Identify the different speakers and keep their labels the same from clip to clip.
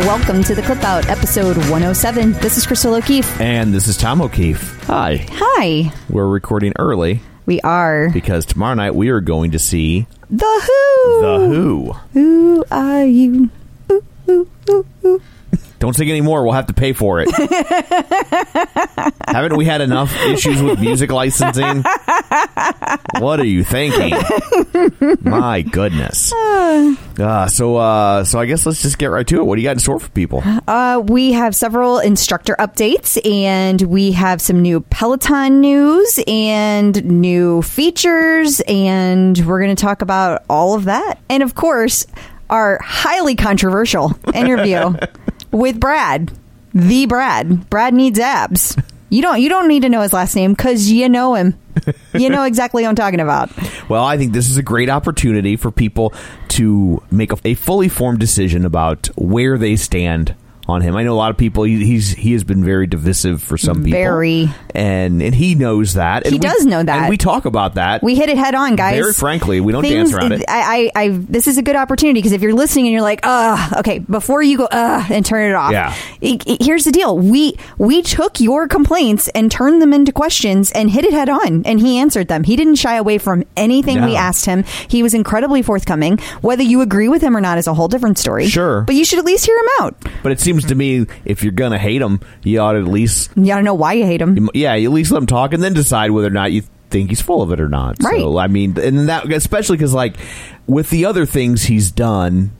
Speaker 1: Welcome to the Clip Out, episode 107. This is Crystal O'Keefe.
Speaker 2: And this is Tom O'Keefe. Hi.
Speaker 1: Hi.
Speaker 2: We're recording early
Speaker 1: We are
Speaker 2: because tomorrow night we are going to see
Speaker 1: The Who.
Speaker 2: The Who.
Speaker 1: Who are you? Ooh, ooh, ooh, ooh.
Speaker 2: Don't sing anymore. We'll have to pay for it. Haven't we had enough issues with music licensing? What are you thinking? My goodness. Uh, so, uh, so I guess let's just get right to it. What do you got in store for people?
Speaker 1: Uh, we have several instructor updates, and we have some new Peloton news and new features, and we're going to talk about all of that. And of course, our highly controversial interview with Brad, the Brad. Brad needs abs. You don't. You don't need to know his last name because you know him. You know exactly what I'm talking about.
Speaker 2: Well, I think this is a great opportunity for people to make a, a fully formed decision about where they stand on him. I know a lot of people. He, he's he has been very divisive for some people,
Speaker 1: Very.
Speaker 2: and and he knows that. And
Speaker 1: He does know that.
Speaker 2: and we talk about that.
Speaker 1: We hit it head on, guys.
Speaker 2: Very frankly, we don't
Speaker 1: Things-
Speaker 2: dance around it.
Speaker 1: I, I, I, this is a good opportunity because if you're listening and you're like, uh, okay, before you go, uh, and turn it off.
Speaker 2: Yeah.
Speaker 1: I- I- here's the deal: we we took your complaints and turned them into questions and hit it head on, and he answered them. He didn't shy away from anything we asked him. He was incredibly forthcoming. Whether you agree with him or not is a whole different story.
Speaker 2: Sure.
Speaker 1: but you should at least hear him out.
Speaker 2: but it seems to me if you're gonna hate him, you ought to at least
Speaker 1: You gotta know why you hate him.
Speaker 2: yeah, you at least let him talk, and then decide whether or not you think he's full of it or not.
Speaker 1: Right.
Speaker 2: So I mean, and that especially because like with the other things he's done,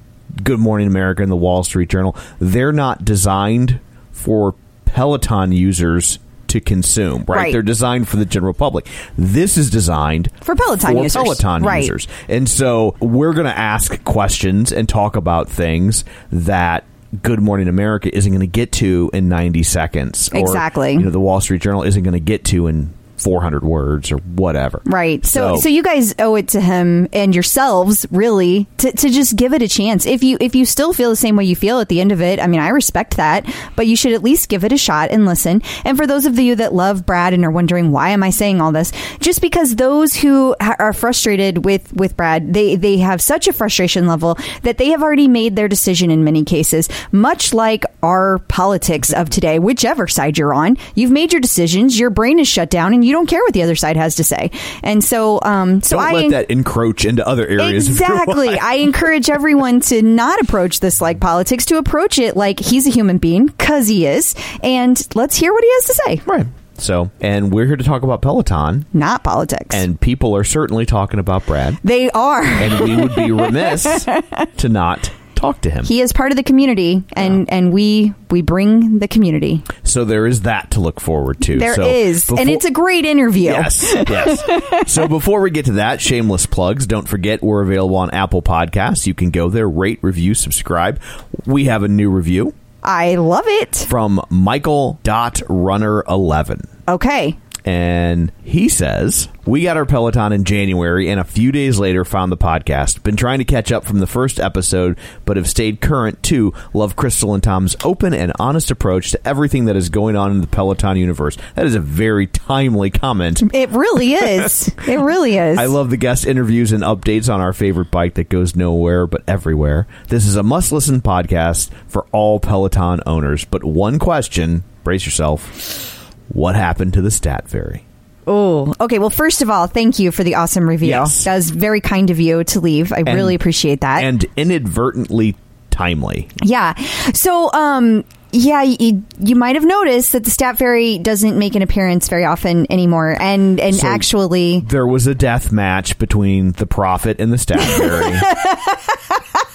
Speaker 2: Good Morning America and the Wall Street Journal, they're not designed for Peloton users to consume. Right?
Speaker 1: Right.
Speaker 2: They're designed for the general public. This is designed
Speaker 1: For Peloton
Speaker 2: for
Speaker 1: users.
Speaker 2: Peloton
Speaker 1: Right.
Speaker 2: users. And so we're going to ask questions and talk about things that Good Morning America isn't going to get to in 90 seconds. Or,
Speaker 1: Exactly.
Speaker 2: you know, the Wall Street Journal isn't going to get to in 400 words or whatever.
Speaker 1: Right. So,
Speaker 2: So-
Speaker 1: so you guys owe it to him and yourselves really to, to just give it a chance. If you if you still feel the same way you feel at the end of it, I mean, I respect that, but you should at least give it a shot and listen. And for those of you that love Brad and are wondering why am I saying all this, just because those who are frustrated with with Brad, they they have such a frustration level that they have already made their decision in many cases. Much like our politics of today, whichever side you're on, you've made your decisions. Your brain is shut down, and you don't care what the other side has to say. And so, um, so
Speaker 2: Don't
Speaker 1: I
Speaker 2: let that encroach into other areas.
Speaker 1: Exactly. I encourage everyone to not approach this like politics, to approach it like he's a human being, because he is. And let's hear what he has to say.
Speaker 2: Right. So, and we're here to talk about Peloton,
Speaker 1: Not politics.
Speaker 2: and people are certainly talking about Brad,
Speaker 1: they are.
Speaker 2: and we would be remiss to not talk to him.
Speaker 1: He is part of the community, and, and we we bring the community.
Speaker 2: So there is that to look forward to.
Speaker 1: There
Speaker 2: so
Speaker 1: is, and it's a great interview.
Speaker 2: Yes, yes. so before we get to that, shameless plugs. Don't forget we're available on Apple Podcasts. You can go there, rate, review, subscribe. We have a new review
Speaker 1: I love it.
Speaker 2: from Michael Dot Runner Eleven.
Speaker 1: Okay.
Speaker 2: And he says, We got our Peloton in January and a few days later found the podcast. Been trying to catch up from the first episode, but have stayed current too. Love Crystal and Tom's open and honest approach to everything that is going on in the Peloton universe. That is a very timely comment.
Speaker 1: It really is. it really is.
Speaker 2: I love the guest interviews and updates on our favorite bike that goes nowhere but everywhere. This is a must listen podcast for all Peloton owners. But one question brace yourself. What happened to the Stat Fairy?
Speaker 1: Oh, okay. Well, first of all, thank you for the awesome review.
Speaker 2: Yes.
Speaker 1: That was very kind of you to leave. I really appreciate that.
Speaker 2: And inadvertently timely.
Speaker 1: Yeah. So, um, yeah, you, you might have noticed that the Stat Fairy doesn't make an appearance very often anymore, and and
Speaker 2: So-
Speaker 1: actually,
Speaker 2: There was a death match between the Prophet and the Stat Fairy.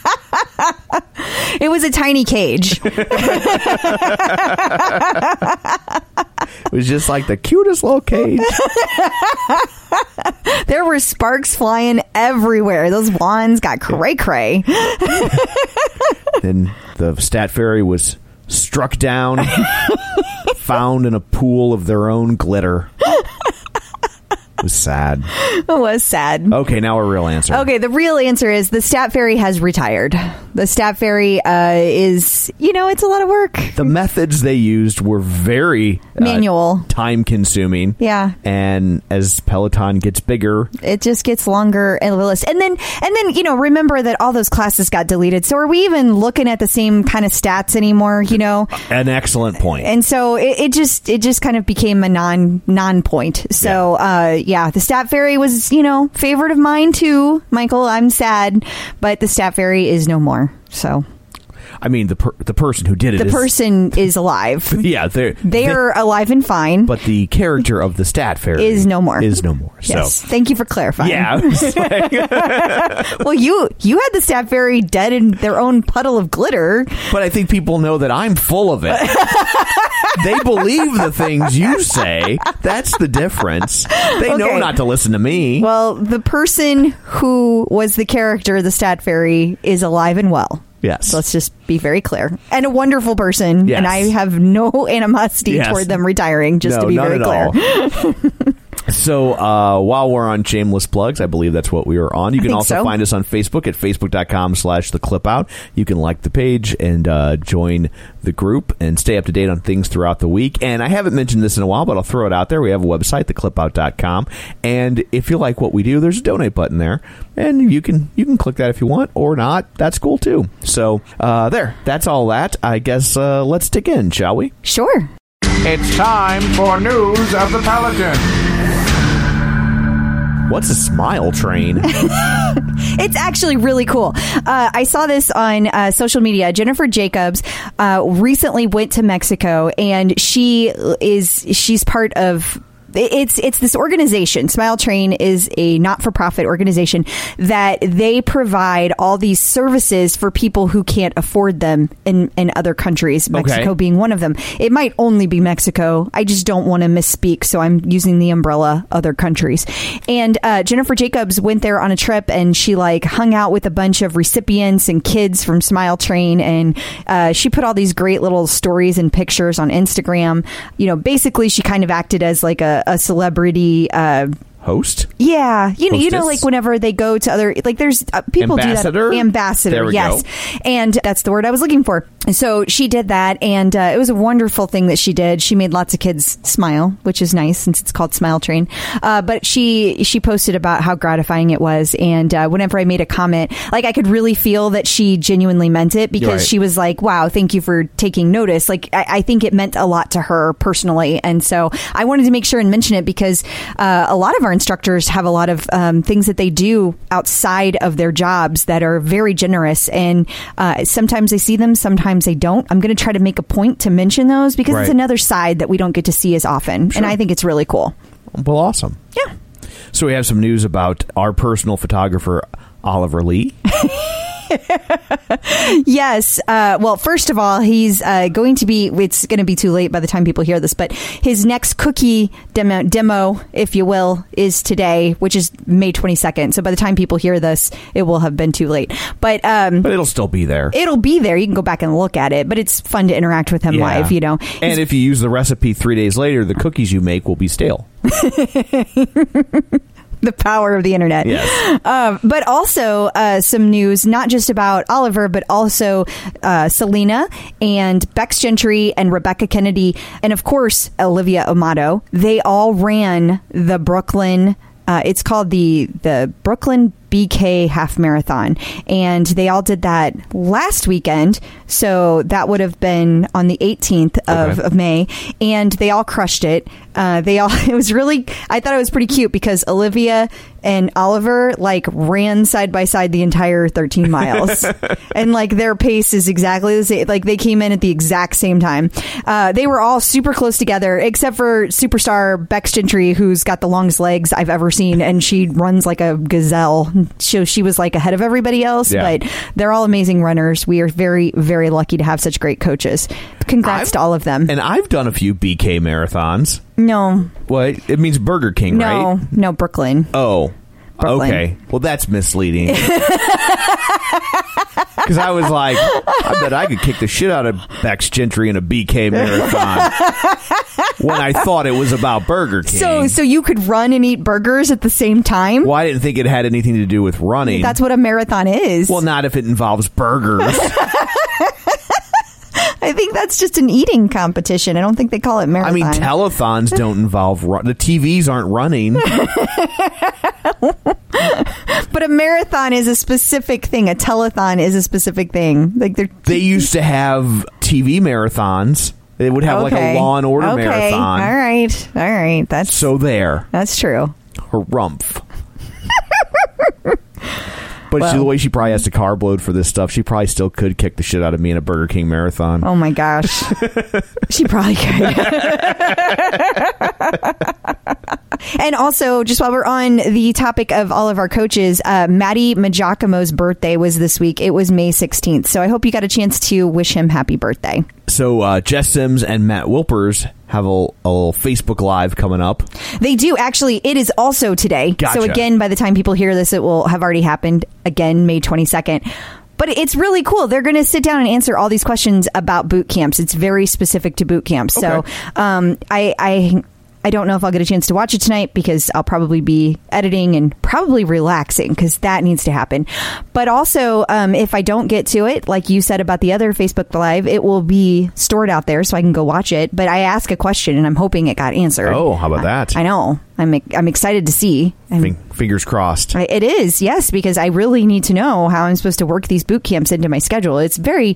Speaker 1: it was a tiny cage.
Speaker 2: it was just like the cutest little cage.
Speaker 1: there were sparks flying everywhere. Those wands got cray cray.
Speaker 2: and the stat fairy was struck down, found in a pool of their own glitter. It was sad.
Speaker 1: It was sad.
Speaker 2: Okay, now a real answer.
Speaker 1: Okay, the real answer is the Stat Fairy has retired. The Stat Fairy uh, is, you know, it's a lot of work.
Speaker 2: The methods they used were very uh,
Speaker 1: Manual.
Speaker 2: time consuming.
Speaker 1: Yeah.
Speaker 2: And as Peloton gets bigger,
Speaker 1: It just gets longer and the list. And then, and then, you know, remember that all those classes got deleted. So are we even looking at the same kind of stats anymore? You know,
Speaker 2: an excellent point.
Speaker 1: and so it, it just it just kind of became a non non point. So uh, yeah, the Stat Fairy was you know favorite of mine too, Michael. I'm sad, but the Stat Fairy is no more. So
Speaker 2: I mean, the per- the person who did it
Speaker 1: the
Speaker 2: is-
Speaker 1: person is alive.
Speaker 2: yeah, they're,
Speaker 1: They are alive and fine.
Speaker 2: but the character of the stat fairy
Speaker 1: Is no more.
Speaker 2: Is no more.
Speaker 1: yes,
Speaker 2: So.
Speaker 1: thank you for clarifying.
Speaker 2: Yeah, like-
Speaker 1: Well, you you had the Stat Fairy dead in their own puddle of glitter.
Speaker 2: but I think people know that I'm full of it. they believe the things you say. That's the difference. They know not to listen to me.
Speaker 1: Well, the person who was the character, of the Stat Fairy, is alive and well.
Speaker 2: Yes.
Speaker 1: So let's just be very clear. And a wonderful person.
Speaker 2: Yes.
Speaker 1: And I have no animosity
Speaker 2: Yes.
Speaker 1: toward them retiring, just
Speaker 2: no,
Speaker 1: to be
Speaker 2: not
Speaker 1: very
Speaker 2: at
Speaker 1: clear.
Speaker 2: all. So uh, while we're on shameless plugs, I believe that's what we are on. You can also
Speaker 1: so.
Speaker 2: find us on Facebook at facebook.com slash the clip out. You can like the page and uh, join the group and stay up to date on things throughout the week. And I haven't mentioned this in a while, but I'll throw it out there. We have a website, theclipout.com. And if you like what we do, there's a donate button there. And you can you can click that if you want or not. That's cool too. So uh, there, that's all that. I guess uh, let's dig in, shall we?
Speaker 1: Sure.
Speaker 3: It's time for news of the Peloton.
Speaker 2: What's a smile train?
Speaker 1: It's actually really cool. Uh, I saw this on uh, social media. Jennifer Jacobs uh, recently went to Mexico, and she is she's part of. It's it's this organization. Smile Train is a not for profit organization that they provide all these services for people who can't afford them in, in other countries. Mexico being one of them. It might only be Mexico. I just don't want to misspeak, so I'm using the umbrella other countries. And uh, Jennifer Jacobs went there on a trip, and she like hung out with a bunch of recipients and kids from Smile Train, and uh, she put all these great little stories and pictures on Instagram. You know, basically, she kind of acted as like a, a celebrity. Uh,
Speaker 2: Host?
Speaker 1: yeah, you know, you know, like whenever they go to other, like there's uh, people
Speaker 2: Ambassador?
Speaker 1: do that. Ambassador,
Speaker 2: There we
Speaker 1: yes,
Speaker 2: go.
Speaker 1: and that's the word I was looking for. So she did that, and uh, it was a wonderful thing that she did. She made lots of kids smile, which is nice since it's called Smile Train. Uh, but she she posted about how gratifying it was, and uh, whenever I made a comment, like I could really feel that she genuinely meant it because
Speaker 2: Right.
Speaker 1: she was like, "Wow, thank you for taking notice." Like I, I think it meant a lot to her personally, and so I wanted to make sure and mention it because uh, a lot of our instructors have a lot of um, things that they do outside of their jobs that are very generous, and uh, sometimes I see them, sometimes I don't. I'm going to try to make a point to mention those because
Speaker 2: Right.
Speaker 1: it's another side that we don't get to see as often, and I think it's really cool.
Speaker 2: Well, awesome.
Speaker 1: Yeah.
Speaker 2: So we have some news about our personal photographer, Oliver Lee.
Speaker 1: Yes. Uh, well, first of all, he's uh, going to be. It's going to be too late by the time people hear this, but his next cookie demo, demo, if you will, is today, which is May 22nd. So by the time people hear this, it will have been too late. But um,
Speaker 2: But it'll still be there.
Speaker 1: it'll be there. You can go back and look at it, but it's fun to interact with him
Speaker 2: Yeah.
Speaker 1: live. You know,
Speaker 2: And if you use the recipe three days later, the cookies you make will be stale.
Speaker 1: the power of the internet.
Speaker 2: Yes.
Speaker 1: Um, but also uh, some news, not just about Oliver, but also uh, Selena and Bex Gentry and Rebecca Kennedy, and of course Olivia Amato. They all ran the Brooklyn. Uh, it's called the the Brooklyn BK Half Marathon, and they all did that last weekend. So that would have been on the 18th of,
Speaker 2: Okay.
Speaker 1: of May, and they all crushed it. Uh, they all it was really I thought it was pretty cute because Olivia and Oliver like ran side by side the entire 13 miles, and like their pace is exactly the same. Like they came in at the exact same time. Uh, they were all super close together, except for superstar Bex Gentry, who's got the longest legs I've ever seen, and she runs like a gazelle. So she was like ahead of everybody else,
Speaker 2: Yeah.
Speaker 1: but they're all amazing runners. We are very very lucky to have such great coaches. Congrats
Speaker 2: I've-
Speaker 1: to all of them.
Speaker 2: And I've done a few BK marathons.
Speaker 1: no,
Speaker 2: What? It means Burger King,
Speaker 1: no,
Speaker 2: right?
Speaker 1: no, Brooklyn.
Speaker 2: Oh.
Speaker 1: Brooklyn.
Speaker 2: Okay. Well, that's misleading. Because I was like, I bet I could kick the shit out of Bex Gentry in a BK marathon when I thought it was about Burger King.
Speaker 1: So, so you could run and eat burgers at the same time.
Speaker 2: well, I didn't think it had anything to do with running.
Speaker 1: That's what a marathon is.
Speaker 2: well, not if it involves burgers.
Speaker 1: I think that's just an eating competition. I don't think they call it marathon.
Speaker 2: I mean, telethons don't involve run. The TVs aren't running.
Speaker 1: but a marathon is a specific thing. A telethon is a specific thing. Like they're
Speaker 2: They used to have TV marathons. They would have like a Law and Order
Speaker 1: okay.
Speaker 2: marathon.
Speaker 1: All right, all right. That's
Speaker 2: So there,
Speaker 1: that's true.
Speaker 2: harumph. But she,
Speaker 1: Well.
Speaker 2: the way she probably has to carb load for this stuff, she probably still could kick the shit out of me in a Burger King marathon.
Speaker 1: Oh my gosh, she probably could. and also, just while we're on the topic of all of our coaches, uh, Matty Maggiacomo's birthday was this week. It was May 16th. So I hope you got a chance to wish him happy birthday.
Speaker 2: So uh, Jess Sims and Matt Wilpers have a, a little Facebook Live coming up.
Speaker 1: They do actually. It is also today.
Speaker 2: Gotcha.
Speaker 1: So again, by the time people hear this, it will have already happened. Again, May twenty second. But it's really cool. They're going to sit down and answer all these questions about boot camps. It's very specific to boot camps. So um, I, I I don't know if I'll get a chance to watch it tonight because I'll probably be editing and probably relaxing because that needs to happen. But also, um, if I don't get to it, like you said about the other Facebook Live, it will be stored out there so I can go watch it. But I ask a question and I'm hoping it got answered.
Speaker 2: Oh, how about that?
Speaker 1: I know. I'm I'm excited to see. I'm-
Speaker 2: fingers crossed.
Speaker 1: I- it is yes because I really need to know how I'm supposed to work these boot camps into my schedule. It's very,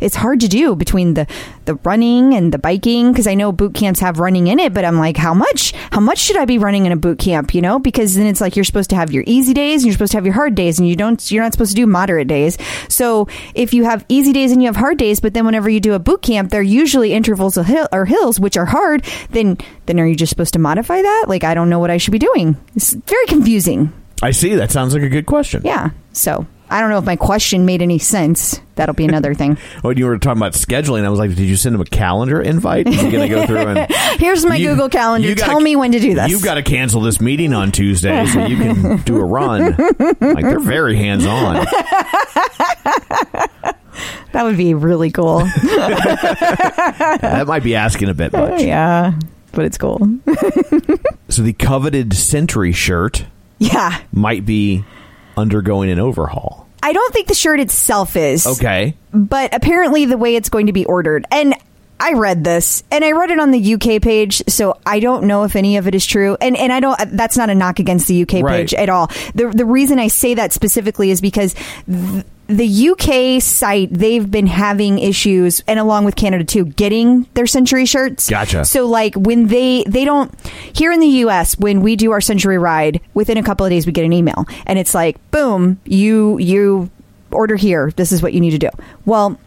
Speaker 1: it's hard to do between the the running and the biking because I know boot camps have running in it, but I'm like, how much? How much should I be running in a boot camp? You know, because then it's like you're supposed to have your easy days and you're supposed to have your hard days, and you don't. You're not supposed to do moderate days. So if you have easy days and you have hard days, but then whenever you do a boot camp, they're usually intervals of hill or hills which are hard. Then then are you just supposed to modify that? Like I don't know what I should be doing. It's very confusing.
Speaker 2: I see. That sounds like a good question.
Speaker 1: Yeah. So I don't know if my question made any sense. That'll be another thing.
Speaker 2: Oh, when you were talking about scheduling, I was like, did you send him a calendar invite? Is he going to go through and
Speaker 1: Here's my
Speaker 2: You-
Speaker 1: Google Calendar.
Speaker 2: you gotta-
Speaker 1: Tell me when to do this.
Speaker 2: You've got to cancel this meeting on Tuesday so you can do a run. Like they're very hands on.
Speaker 1: that would be really cool.
Speaker 2: That might be asking a bit much.
Speaker 1: yeah. But it's cool.
Speaker 2: So the coveted Century shirt
Speaker 1: Yeah.
Speaker 2: might be undergoing an overhaul.
Speaker 1: I don't think the shirt itself is.
Speaker 2: Okay.
Speaker 1: but apparently the way it's going to be ordered and I read this and I read it on the UK page, so I don't know if any of it is true. And and I don't that's not a knock against the UK
Speaker 2: Right.
Speaker 1: page at all. The the reason I say that specifically is because th- the UK site they've been having issues and along with Canada too getting their century shirts.
Speaker 2: Gotcha.
Speaker 1: So like when they they don't here in the US when we do our century ride within a couple of days we get an email and it's like boom you you order here this is what you need to do. Well,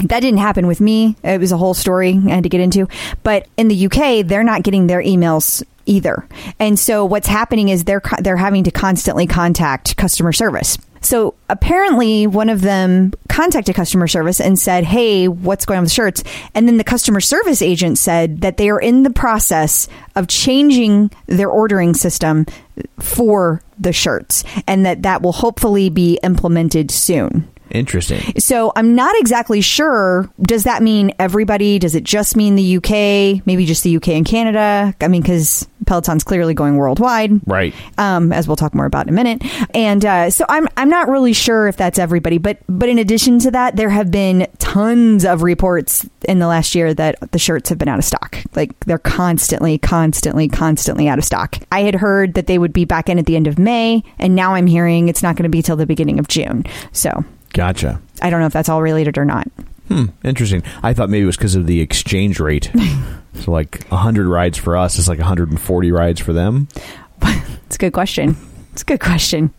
Speaker 1: that didn't happen with me. It was a whole story I had to get into. But in the UK, they're not getting their emails either. And so what's happening is they're they're having to constantly contact customer service. So apparently one of them contacted customer service and said, "Hey, what's going on with the shirts?" And then the customer service agent said that they are in the process of changing their ordering system for the shirts and that that will hopefully be implemented soon.
Speaker 2: Interesting.
Speaker 1: So I'm not exactly sure. Does that mean everybody? Does it just mean the UK? Maybe just the UK and Canada? I mean, because Peloton's clearly going worldwide,
Speaker 2: Right.
Speaker 1: Um, as we'll talk more about in a minute. And uh, so I'm I'm not really sure if that's everybody. But but in addition to that, there have been tons of reports in the last year that the shirts have been out of stock. Like they're constantly, constantly, constantly out of stock. I had heard that they would be back in at the end of May, and now I'm hearing it's not going to be till the beginning of June. So.
Speaker 2: Gotcha.
Speaker 1: I don't know if that's all related or not.
Speaker 2: Hmm. Interesting. I thought maybe it was because of the exchange rate. so like 100 rides for us is like 140 rides for them.
Speaker 1: It's a good question. It's a good question.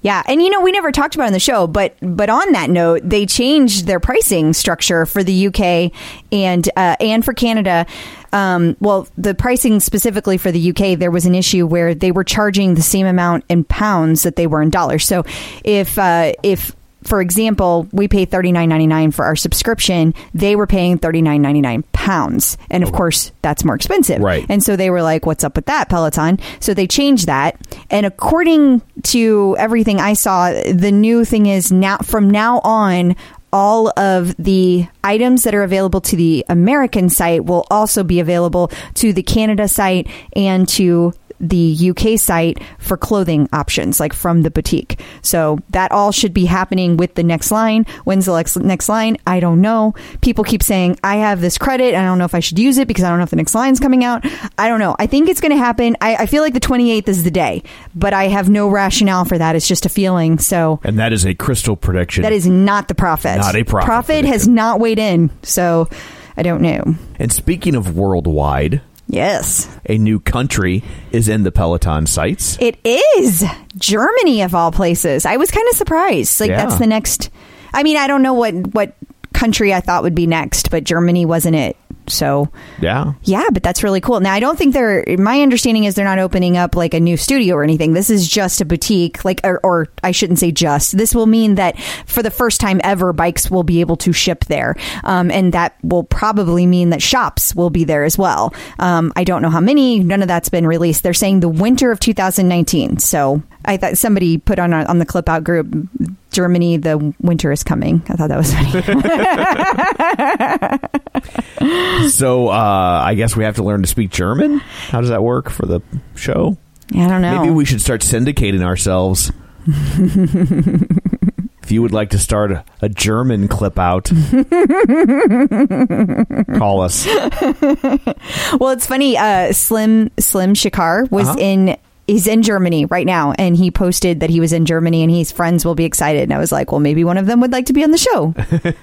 Speaker 1: Yeah, and you know we never talked about it on the show, but but on that note, they changed their pricing structure for the UK and uh, and for Canada. Um, well, the pricing specifically for the UK, there was an issue where they were charging the same amount in pounds that they were in dollars. So if uh, if for example, we pay thirty nine ninety nine for our subscription. They were paying thirty nine ninety nine pounds. And of course, that's more expensive.
Speaker 2: Right.
Speaker 1: And so they were like, what's up with that, Peloton? So they changed that. And according to everything I saw, the new thing is now, from now on, all of the items that are available to the American site will also be available to the Canada site and to the UK site for clothing options, like from the boutique. So that all should be happening with the next line. When's the next, line? I don't know. People keep saying, I have this credit. I don't know if I should use it because I don't know if the next line's coming out. I don't know. I think it's going to happen. I, I feel like the 28th is the day, but I have no rationale for that. It's just a feeling. So
Speaker 2: And that is a crystal prediction.
Speaker 1: that is not the prophet.
Speaker 2: Not a prophet
Speaker 1: Prophet has not weighed in. So I don't know.
Speaker 2: and speaking of worldwide,
Speaker 1: Yes.
Speaker 2: a new country is in the Peloton sites.
Speaker 1: It is Germany of all places. I was kind of surprised. Like
Speaker 2: Yeah.
Speaker 1: that's the next. I mean, I don't know what what country I thought would be next, but Germany wasn't it. So
Speaker 2: Yeah.
Speaker 1: yeah, but that's really cool. Now I don't think they're. My understanding is they're not opening up like a new studio or anything. This is just a boutique. Like, or, or I shouldn't say just. This will mean that for the first time ever, bikes will be able to ship there, um, and that will probably mean that shops will be there as well. Um, I don't know how many. None of that's been released. They're saying the winter of 2019. So I thought somebody put on on the clip out group. Germany, the winter is coming. I thought that was funny.
Speaker 2: So uh, I guess we have to learn to speak German. How does that work for the show?
Speaker 1: I don't know.
Speaker 2: Maybe we should start syndicating ourselves. if you would like to start a, a German clip out, call us.
Speaker 1: Well, it's funny. Uh, Slim Slim Shakar was
Speaker 2: Uh-huh.
Speaker 1: in. He's in Germany right now, and he posted that he was in Germany, and his friends will be excited. And I was like, well, maybe one of them would like to be on the show.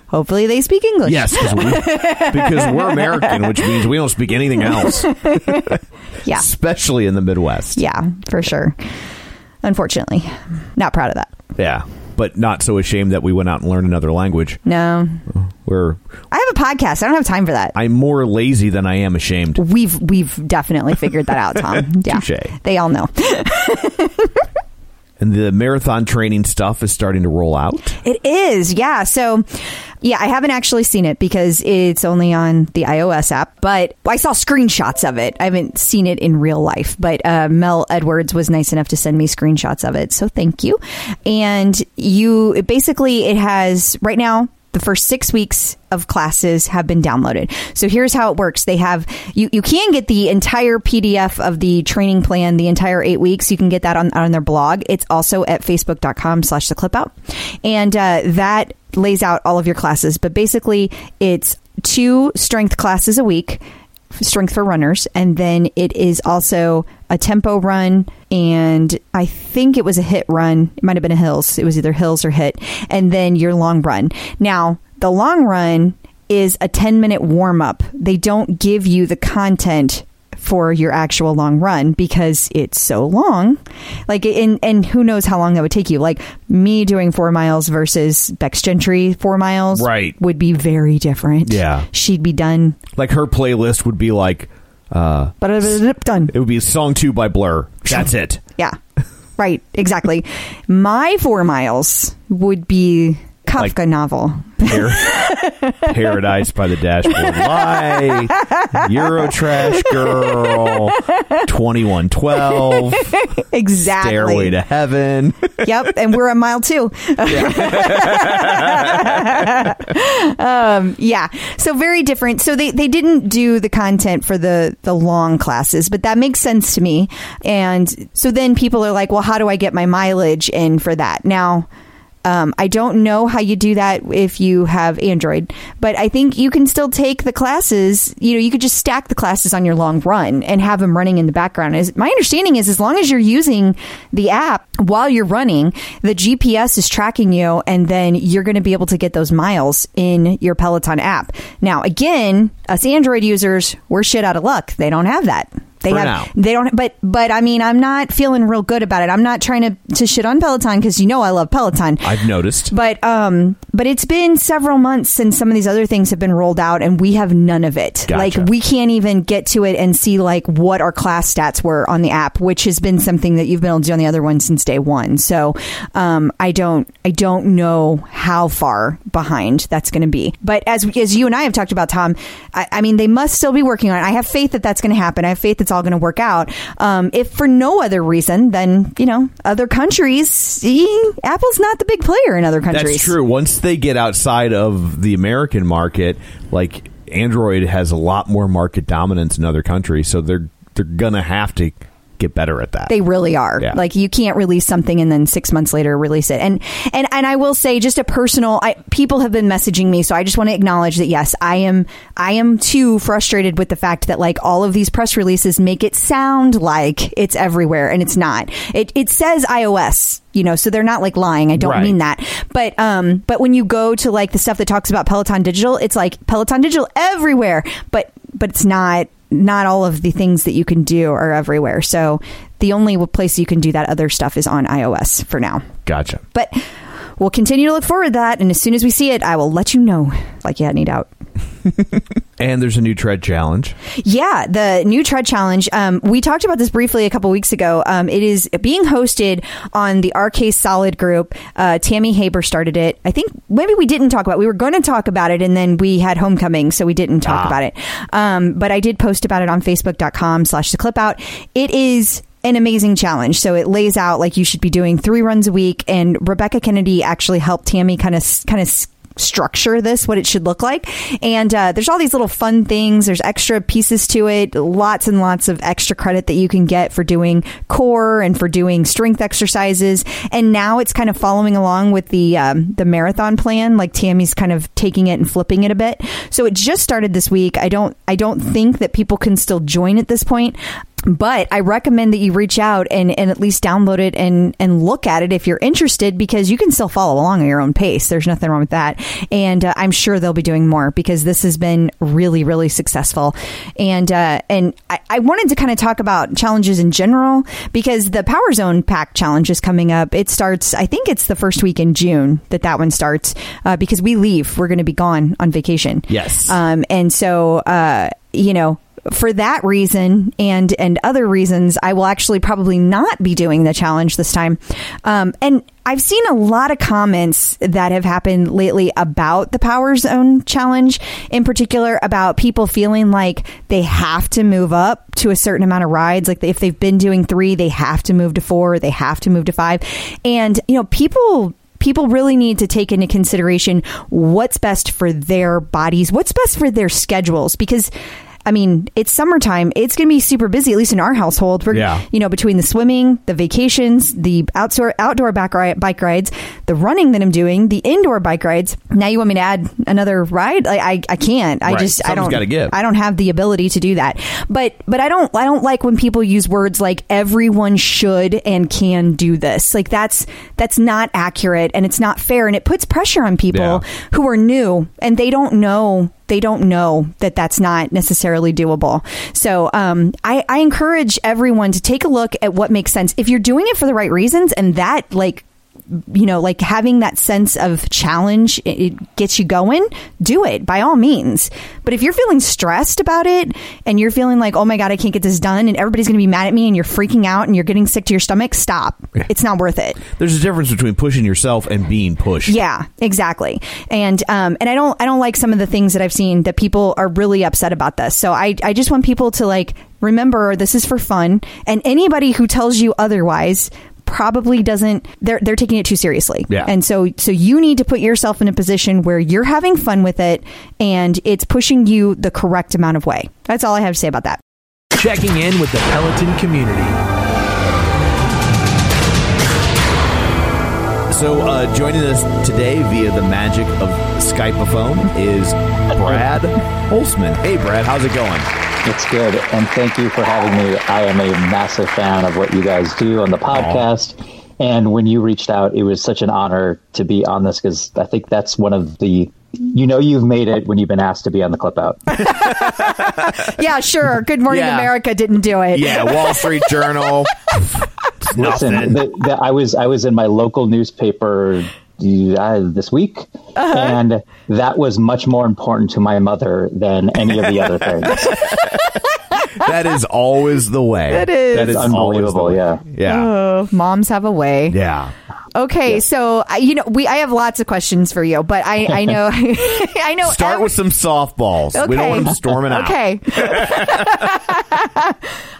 Speaker 1: Hopefully, they speak English.
Speaker 2: Yes, we, because we're American, which means we don't speak anything else,
Speaker 1: yeah,
Speaker 2: especially in the Midwest.
Speaker 1: yeah, for sure. Unfortunately, not proud of that.
Speaker 2: Yeah, but not so ashamed that we went out and learned another language.
Speaker 1: No,
Speaker 2: We're
Speaker 1: I have a podcast. I don't have time for that.
Speaker 2: I'm more lazy than I am ashamed.
Speaker 1: We've we've definitely figured that out, Tom. Yeah,
Speaker 2: Touche.
Speaker 1: they all know.
Speaker 2: And the marathon training stuff is starting to roll out.
Speaker 1: It is, yeah. So, yeah, I haven't actually seen it because it's only on the iOS app, but I saw screenshots of it. I haven't seen it in real life, but uh, Mel Edwards was nice enough to send me screenshots of it. So, thank you. And you basically, it has right now, the first six weeks of classes have been downloaded. So here's how it works. They have you, you can get the entire PDF of the training plan, the entire eight weeks. You can get that on, on their blog. It's also at facebook.com slash the clip out. And uh, that lays out all of your classes. But basically it's two strength classes a week strength for runners. And then it is also a tempo run and i think it was a HIIT run. It might have been a hills. It was either hills or HIIT. And then your long run. Now the long run is a 10 minute warm up. They don't give you the content for your actual long run because it's so long like and and who knows how long that would take you like me doing four miles versus bex gentry four miles
Speaker 2: Right.
Speaker 1: would be very different
Speaker 2: Yeah.
Speaker 1: she'd be done
Speaker 2: Like her playlist would be like, uh,
Speaker 1: but done.
Speaker 2: it would be song two by Blur. That's it.
Speaker 1: Yeah. Right, exactly. My four miles would be Kafka
Speaker 2: Like-
Speaker 1: novel.
Speaker 2: Par- Paradise by the Dashboard Light, Eurotrash Girl, 2112,
Speaker 1: Exactly.
Speaker 2: Stairway to Heaven.
Speaker 1: yep, and we're a mile two. um, yeah, so very different. So they, they didn't do the content for the the long classes, but that makes sense to me. And so then people are like, well, how do I get my mileage in for that now? Um, I don't know how you do that if you have Android, but I think you can still take the classes. You know, you could just stack the classes on your long run and have them running in the background. As my understanding is, as long as you're using the app while you're running, the GPS is tracking you, and then you're going to be able to get those miles in your Peloton app. Now, again, us Android users, we're shit out of luck. They don't have that. They
Speaker 2: For
Speaker 1: have
Speaker 2: now.
Speaker 1: they don't but but I mean I'm not feeling real good about it. I'm not trying to to shit on Peloton because you know I love Peloton.
Speaker 2: I've noticed.
Speaker 1: But um, but it's been several months since some of these other things have been rolled out, and we have none of it.
Speaker 2: Gotcha.
Speaker 1: Like we can't even get to it and see like what our class stats were on the app, which has been something that you've been able to do on the other one since day one. So um, I don't I don't know how far behind that's going to be. But as as you and I have talked about, Tom, I, I mean they must still be working on it. I have faith that that's going to happen. I have faith it's all going to work out. Um, if for no other reason, than, you know other countries. See, Apple's not the big player in other countries.
Speaker 2: That's true. Once they get outside of the American market, like Android has a lot more market dominance in other countries, so they're they're gonna have to get better at that.
Speaker 1: They really are.
Speaker 2: Yeah.
Speaker 1: Like you can't release something and then six months later release it. And and and I will say, just a personal. I, people have been messaging me, so I just want to acknowledge that yes, I am. I am too frustrated with the fact that like all of these press releases make it sound like it's everywhere, and it's not. It it says iOS. You know, so they're not like lying. I don't
Speaker 2: Right.
Speaker 1: mean that. But um, but when you go to like the stuff that talks about Peloton Digital, it's like Peloton Digital everywhere. But but it's not not all of the things that you can do are everywhere. So the only place you can do that other stuff is on iOS for now.
Speaker 2: gotcha.
Speaker 1: But we'll continue to look forward to that, and as soon as we see it, I will let you know. Like you had any doubt.
Speaker 2: And there's a new tread challenge.
Speaker 1: Yeah, the new tread challenge. Um, we talked about this briefly a couple weeks ago. Um, it is being hosted on the RK Solid group. Uh, Tammy Haber started it. I think maybe we didn't talk about. it. We were going to talk about it, and then we had homecoming, so we didn't talk
Speaker 2: Ah.
Speaker 1: about it. Um, but I did post about it on Facebook.com/slash the clip out. It is an amazing challenge. So it lays out like you should be doing three runs a week, and Rebecca Kennedy actually helped Tammy kind of kind of structure this what it should look like. And uh, there's all these little fun things. There's extra pieces to it. Lots and lots of extra credit that you can get for doing core and for doing strength exercises. And now it's kind of following along with the um, the marathon plan. Like tammy's kind of taking it and flipping it a bit. So it just started this week. I don't i don't think that people can still join at this point but I recommend that you reach out and, and at least download it and, and look at it if you're interested because you can still follow along at your own pace. There's nothing wrong with that. And uh, I'm sure they'll be doing more because this has been really, really successful. And, uh, and I, I wanted to kind of talk about challenges in general because the Power Zone Pack challenge is coming up. It starts, I think it's the first week in June that that one starts uh, because we leave. We're going to be gone on vacation.
Speaker 2: Yes.
Speaker 1: Um, and so, uh, you know, for that reason and and other reasons, I will actually probably not be doing the challenge this time. Um, and I've seen a lot of comments that have happened lately about the Power Zone challenge, in particular about people feeling like they have to move up to a certain amount of rides. Like if they've been doing three, they have to move to four, they have to move to five. And, you know, people people really need to take into consideration what's best for their bodies, what's best for their schedules, because. I mean, it's summertime. It's going to be super busy, at least in our household. We're,
Speaker 2: Yeah.
Speaker 1: you know, between the swimming, the vacations, the outdoor outdoor back ri- bike rides, the running that I'm doing, the indoor bike rides. Now you want me to add another ride? Like, I I can't. I
Speaker 2: Right.
Speaker 1: just I don't.
Speaker 2: gotta give.
Speaker 1: I don't have the ability to do that. But but I don't I don't like when people use words like everyone should and can do this. Like that's that's not accurate and it's not fair and it puts pressure on people
Speaker 2: Yeah.
Speaker 1: who are new and they don't know they don't know that that's not necessarily doable. So um, I, I encourage everyone to take a look at what makes sense. If you're doing it for the right reasons and that like you know, like having that sense of challenge, it, it gets you going, do it by all means. But if you're feeling stressed about it and you're feeling like, oh my God, I can't get this done and everybody's going to be mad at me and you're freaking out and you're getting sick to your stomach, stop. It's not worth it.
Speaker 2: There's a difference between pushing yourself and being pushed.
Speaker 1: Yeah, exactly. And um, and I don't I don't like some of the things that I've seen that people are really upset about this. So I I just want people to like remember this is for fun, and anybody who tells you otherwise probably doesn't they're they're taking it too seriously.
Speaker 2: Yeah.
Speaker 1: And so so you need to put yourself in a position where you're having fun with it and it's pushing you the correct amount of way. That's all I have to say about that.
Speaker 4: Checking in with the Peloton community.
Speaker 2: So, uh, joining us today via the magic of Skypeophone is Brad Holzman. Hey, Brad, how's it going?
Speaker 5: It's good. And thank you for having me. I am a massive fan of what you guys do on the podcast. And when you reached out, it was such an honor to be on this because I think that's one of the you know you've made it when you've been asked to be on the clip out.
Speaker 1: Yeah, sure. Good Morning
Speaker 2: Yeah.
Speaker 1: America didn't do it.
Speaker 2: Yeah, Wall Street Journal.
Speaker 5: Listen, the, the, I was I was in my local newspaper uh, this week,
Speaker 1: Uh-huh.
Speaker 5: and that was much more important to my mother than any of the other things.
Speaker 2: that is always the way.
Speaker 1: It is.
Speaker 5: That is unbelievable. Yeah.
Speaker 2: Yeah.
Speaker 1: Oh, moms have a way.
Speaker 2: Yeah.
Speaker 1: Okay, so I- you know, we I have lots of questions for you, but I I know I know
Speaker 2: Start
Speaker 1: every-
Speaker 2: with some softballs. We don't
Speaker 1: Okay.
Speaker 2: want them storming out.
Speaker 1: Okay.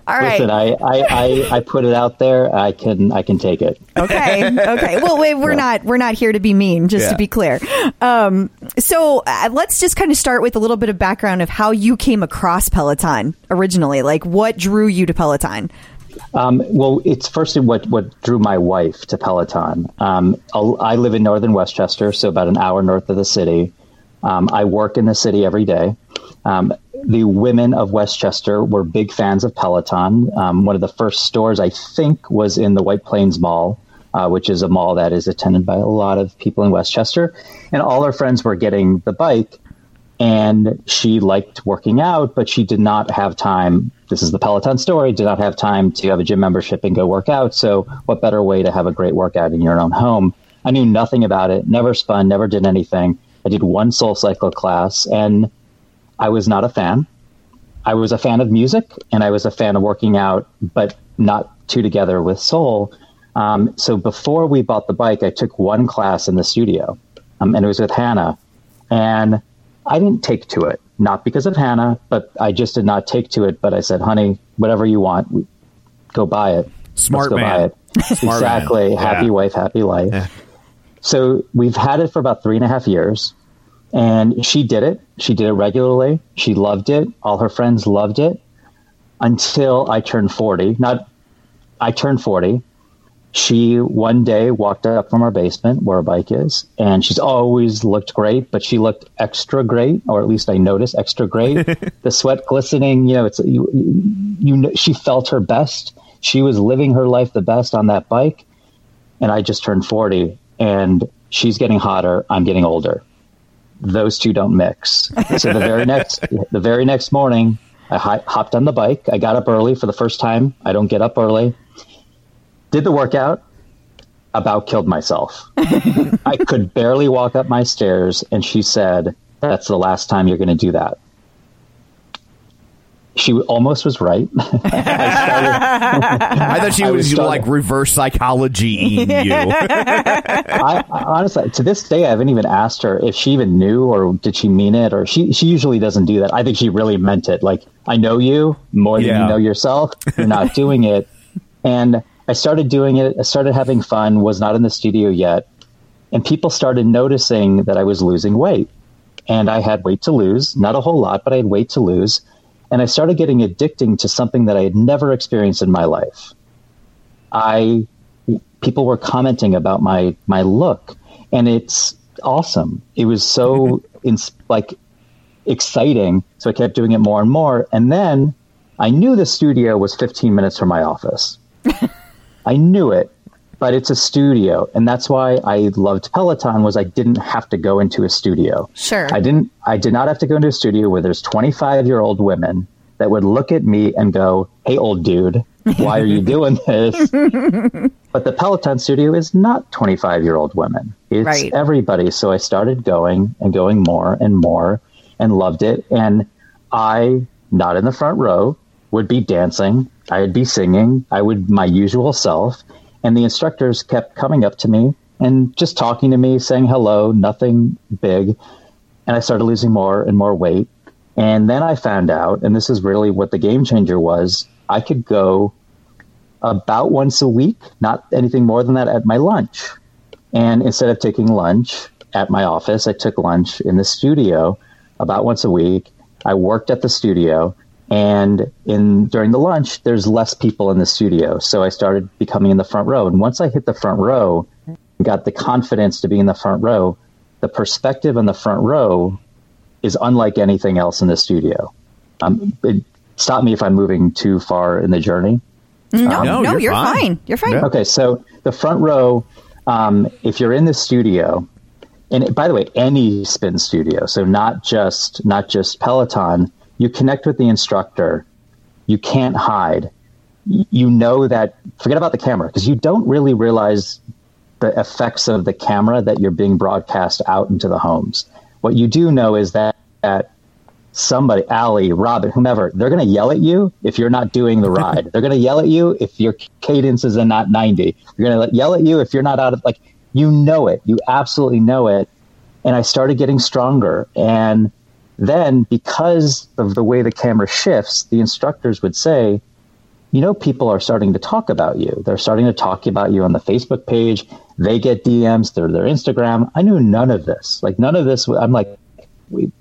Speaker 1: All right.
Speaker 5: Listen, I, I, I, I put it out there. I can I can take it.
Speaker 1: okay okay well wait, we're not we're not here to be mean just
Speaker 2: Yeah.
Speaker 1: to be clear um so uh, let's just kind of start with a little bit of background of how you came across peloton originally like what drew you to peloton
Speaker 5: Um, well, it's firstly what what drew my wife to Peloton. Um, I'll- live in northern Westchester, so about an hour north of the city. Um, I work in the city every day. Um, the women of Westchester were big fans of Peloton. Um, one of the first stores, I think, was in the White Plains Mall, uh, which is a mall that is attended by a lot of people in Westchester. And all our friends were getting the bike and she liked working out, but she did not have time. This is the Peloton story. Did not have time to have a gym membership and go work out. So, what better way to have a great workout in your own home? I knew nothing about it. Never spun. Never did anything. I did one Soul Cycle class, and I was not a fan. I was a fan of music, and I was a fan of working out, but not two together with Soul. Um, so before we bought the bike, I took one class in the studio, um, and it was with Hannah, and I didn't take to it, not because of Hannah, but I just did not take to it. But I said, honey, whatever you want, go buy it.
Speaker 2: Smart
Speaker 5: Let's go
Speaker 2: man.
Speaker 5: buy it.
Speaker 2: Smart
Speaker 5: exactly.
Speaker 2: man.
Speaker 5: Happy
Speaker 2: Yeah.
Speaker 5: wife, happy life. So we've had it for about three and a half years. And she did it. She did it regularly. She loved it. All her friends loved it until I turned 40. Not, I turned 40. She one day walked up from our basement where our bike is, and she's always looked great, but she looked extra great, or at least I noticed extra great. the sweat glistening, you know, it's you, you know, she felt her best. She was living her life the best on that bike, and I just turned 40, and she's getting hotter. I'm getting older. Those two don't mix. So the very next, the very next morning, I hi- hopped on the bike. I got up early for the first time. I don't get up early. Did the workout. About killed myself. I could barely walk up my stairs, and she said, "That's the last time you're going to do that." She almost was right. I started,
Speaker 2: I thought she
Speaker 5: I
Speaker 2: was,
Speaker 5: was
Speaker 2: like reverse psychology you.
Speaker 5: I, I honestly, to this day, I haven't even asked her if she even knew or did she mean it, or she she usually doesn't do that. I think she really meant it. Like, I know you more than
Speaker 2: Yeah.
Speaker 5: you know yourself. You're not doing it, and I started doing it. I started having fun. Was not in the studio yet, and people started noticing that I was losing weight, and I had weight to lose. Not a whole lot, but I had weight to lose, and I started getting addicting to something that I had never experienced in my life. I people were commenting about my my look and it's awesome it was so ins- like exciting so i kept doing it more and more and then i knew the studio was 15 minutes from my office i knew it but it's a studio and that's why i loved peloton was i didn't have to go into a studio
Speaker 1: Sure.
Speaker 5: i didn't i did not have to go into a studio where there's 25 year old women that would look at me and go hey old dude why are you doing this but the Peloton studio is not 25 year old women. It's
Speaker 1: Right.
Speaker 5: everybody. So I started going and going more and more and loved it. And I, not in the front row, would be dancing. I would be singing. I would my usual self. And the instructors kept coming up to me and just talking to me, saying hello, nothing big. And I started losing more and more weight. And then I found out, and this is really what the game changer was, I could go about once a week, not anything more than that, at my lunch. And instead of taking lunch at my office, I took lunch in the studio about once a week. I worked at the studio, and in during the lunch, there's less people in the studio, so I started becoming in the front row. And once I hit the front row, got the confidence to be in the front row, the perspective in the front row is unlike anything else in the studio. Um, it, stop me if I'm moving too far in the journey.
Speaker 1: no,
Speaker 2: No,
Speaker 1: no,
Speaker 2: you're
Speaker 1: you're,
Speaker 2: fine.
Speaker 1: fine. You're fine.
Speaker 2: Yeah.
Speaker 5: Okay, so the front row, um, if you're in the studio and by the way, any spin studio, so not just not just Peloton, you connect with the instructor. You can't hide. You know that. Forget about the camera because you don't really realize the effects of the camera that you're being broadcast out into the homes. What you do know is that, that somebody, Ally, Robin, whomever, they're going to yell at you if you're not doing the ride. they're going to yell at you if your cadence is not 90. They're going to yell at you if you're not out of, like, you know it. You absolutely know it. And I started getting stronger. And then because of the way the camera shifts, the instructors would say, you know, people are starting to talk about you. They're starting to talk about you on the Facebook page. They get DMs through their Instagram. I knew none of this. Like none of this. I'm like,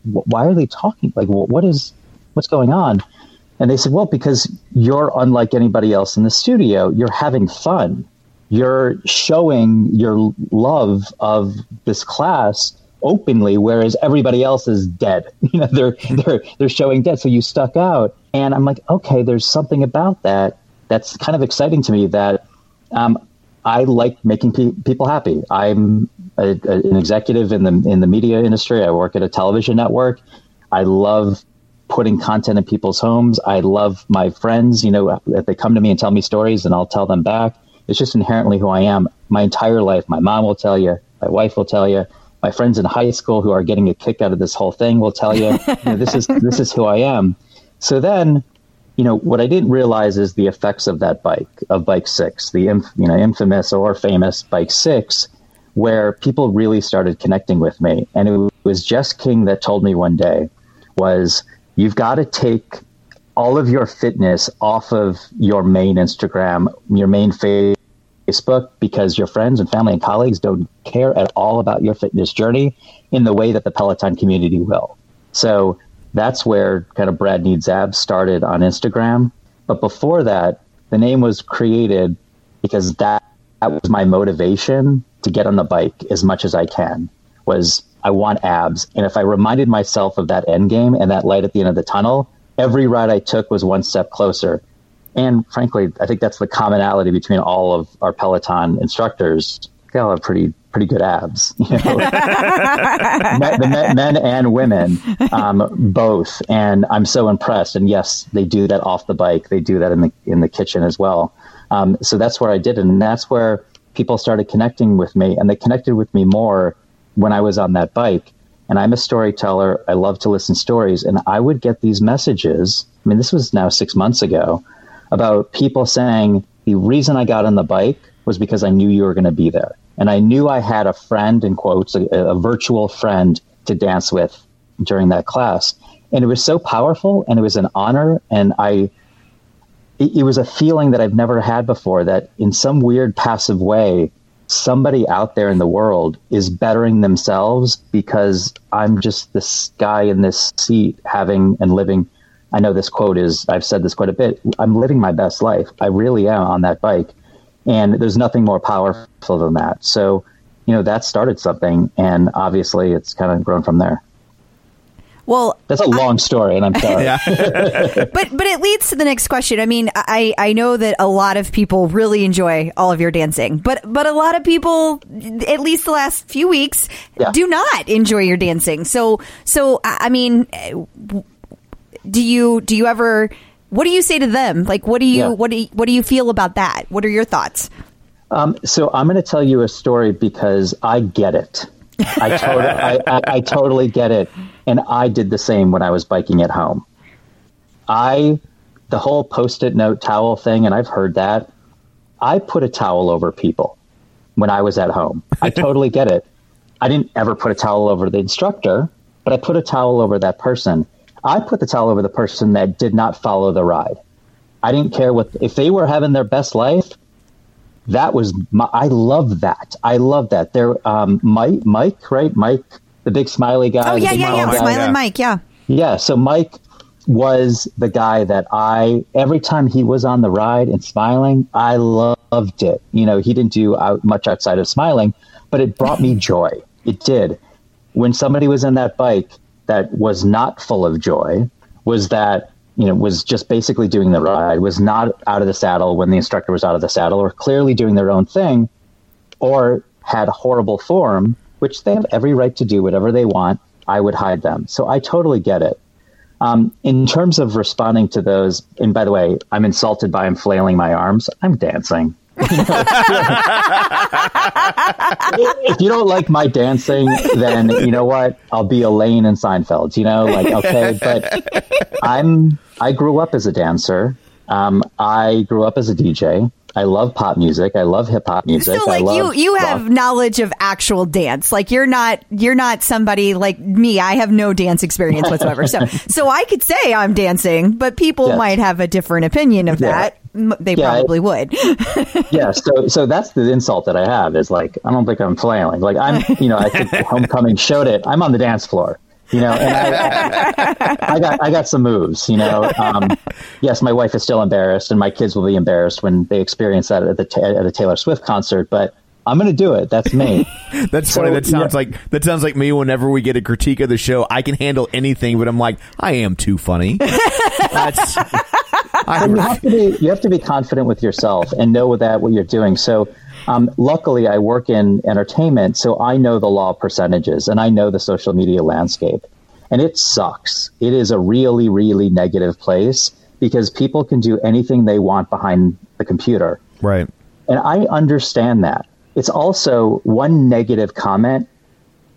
Speaker 5: why are they talking? Like, what is, what's going on? And they said, well, because you're unlike anybody else in the studio. You're having fun. You're showing your love of this class openly, whereas everybody else is dead. You know, they're they're they're showing dead. So you stuck out, and I'm like, okay, there's something about that that's kind of exciting to me. That um, I like making pe- people happy. I'm a, a, an executive in the in the media industry. I work at a television network. I love putting content in people's homes. I love my friends. You know, if they come to me and tell me stories, and I'll tell them back. It's just inherently who I am. My entire life, my mom will tell you, my wife will tell you, my friends in high school who are getting a kick out of this whole thing will tell you, you know, this is this is who I am. So then you know, what I didn't realize is the effects of that bike, of Bike Six, the inf- you know infamous or famous Bike Six, where people really started connecting with me, and it was Jess King that told me one day was you've got to take all of your fitness off of your main Instagram, your main Facebook, because your friends and family and colleagues don't care at all about your fitness journey in the way that the Peloton community will. So that's where kind of Brad Needs Abs started on Instagram. But before that, the name was created because that, that was my motivation to get on the bike as much as I can was I want abs. And if I reminded myself of that end game and that light at the end of the tunnel, every ride I took was one step closer. And frankly, I think that's the commonality between all of our Peloton instructors. They all have pretty pretty good abs, you know, men, men, men, and women, um, both. And I'm so impressed. And yes, they do that off the bike. They do that in the in the kitchen as well. Um, so that's where I did it, and that's where people started connecting with me, and they connected with me more when I was on that bike. And I'm a storyteller. I love to listen stories, and I would get these messages. I mean, this was now six months ago about people saying the reason I got on the bike was because I knew you were going to be there. And I knew I had a friend, in quotes, a, a virtual friend to dance with during that class. And it was so powerful and it was an honor. And I, it, it was a feeling that I've never had before that in some weird passive way, somebody out there in the world is bettering themselves because I'm just this guy in this seat having and living. I know this quote is, I've said this quite a bit. I'm living my best life. I really am on that bike. And there's nothing more powerful than that. So, you know, that started something. And obviously, it's kind of grown from there.
Speaker 1: Well,
Speaker 5: that's a long I, story, and I'm sorry.
Speaker 1: but but it leads to the next question. I mean, I I know that a lot of people really enjoy all of your dancing, but but a lot of people, at least the last few weeks, yeah. do not enjoy your dancing. So so I mean, do you do you ever what do you say to them? Like, what do you yeah. what do you, what do you feel about that? What are your thoughts?
Speaker 5: Um, so I'm going to tell you a story because I get it. I, totally, I, I, I totally get it, and I did the same when I was biking at home. I the whole post-it note towel thing, and I've heard that. I put a towel over people when I was at home. I totally get it. I didn't ever put a towel over the instructor, but I put a towel over that person. I put the towel over the person that did not follow the ride. I didn't care what if they were having their best life. That was my, I love that. I love that. There, um, Mike, Mike, right? Mike, the big smiley guy.
Speaker 1: Oh yeah, yeah, yeah, smiling yeah. Mike, yeah.
Speaker 5: Yeah. So Mike was the guy that I every time he was on the ride and smiling, I loved it. You know, he didn't do out, much outside of smiling, but it brought me joy. It did. When somebody was in that bike that was not full of joy was that you know was just basically doing the ride was not out of the saddle when the instructor was out of the saddle or clearly doing their own thing or had horrible form which they have every right to do whatever they want, I would hide them. So I totally get it. Um, in terms of responding to those, and by the way, I'm insulted by him flailing my arms. I'm dancing. If you don't like my dancing, then you know what? I'll be Elaine in Seinfeld. You know, like okay, but I'm I grew up as a dancer. Um, I grew up as a DJ. I love pop music. I love hip hop music.
Speaker 1: So like you you have
Speaker 5: rock.
Speaker 1: knowledge of actual dance. Like you're not you're not somebody like me. I have no dance experience whatsoever. so so I could say I'm dancing, but people
Speaker 5: Yes.
Speaker 1: might have a different opinion of
Speaker 5: Yeah.
Speaker 1: that. They
Speaker 5: Yeah,
Speaker 1: probably would.
Speaker 5: yeah, so so that's the insult that I have is like I don't think I'm flailing. Like I'm, you know, I think Homecoming showed it. I'm on the dance floor, you know, and I, I got I got some moves, you know. Um, yes, my wife is still embarrassed, and my kids will be embarrassed when they experience that at the at a Taylor Swift concert. But I'm going to do it. That's me.
Speaker 2: That's
Speaker 5: So,
Speaker 2: funny. That sounds
Speaker 5: yeah.
Speaker 2: like that sounds like me. Whenever we get a critique of the show, I can handle anything, but I'm like, I am too funny. That's. I,
Speaker 5: you have to be you have to be confident with yourself and know that what you're doing. So, um, luckily, I work in entertainment, so I know the law of percentages and I know the social media landscape, and it sucks. It is a really, really negative place because people can do anything they want behind the computer,
Speaker 2: right.
Speaker 5: and I understand that. It's also one negative comment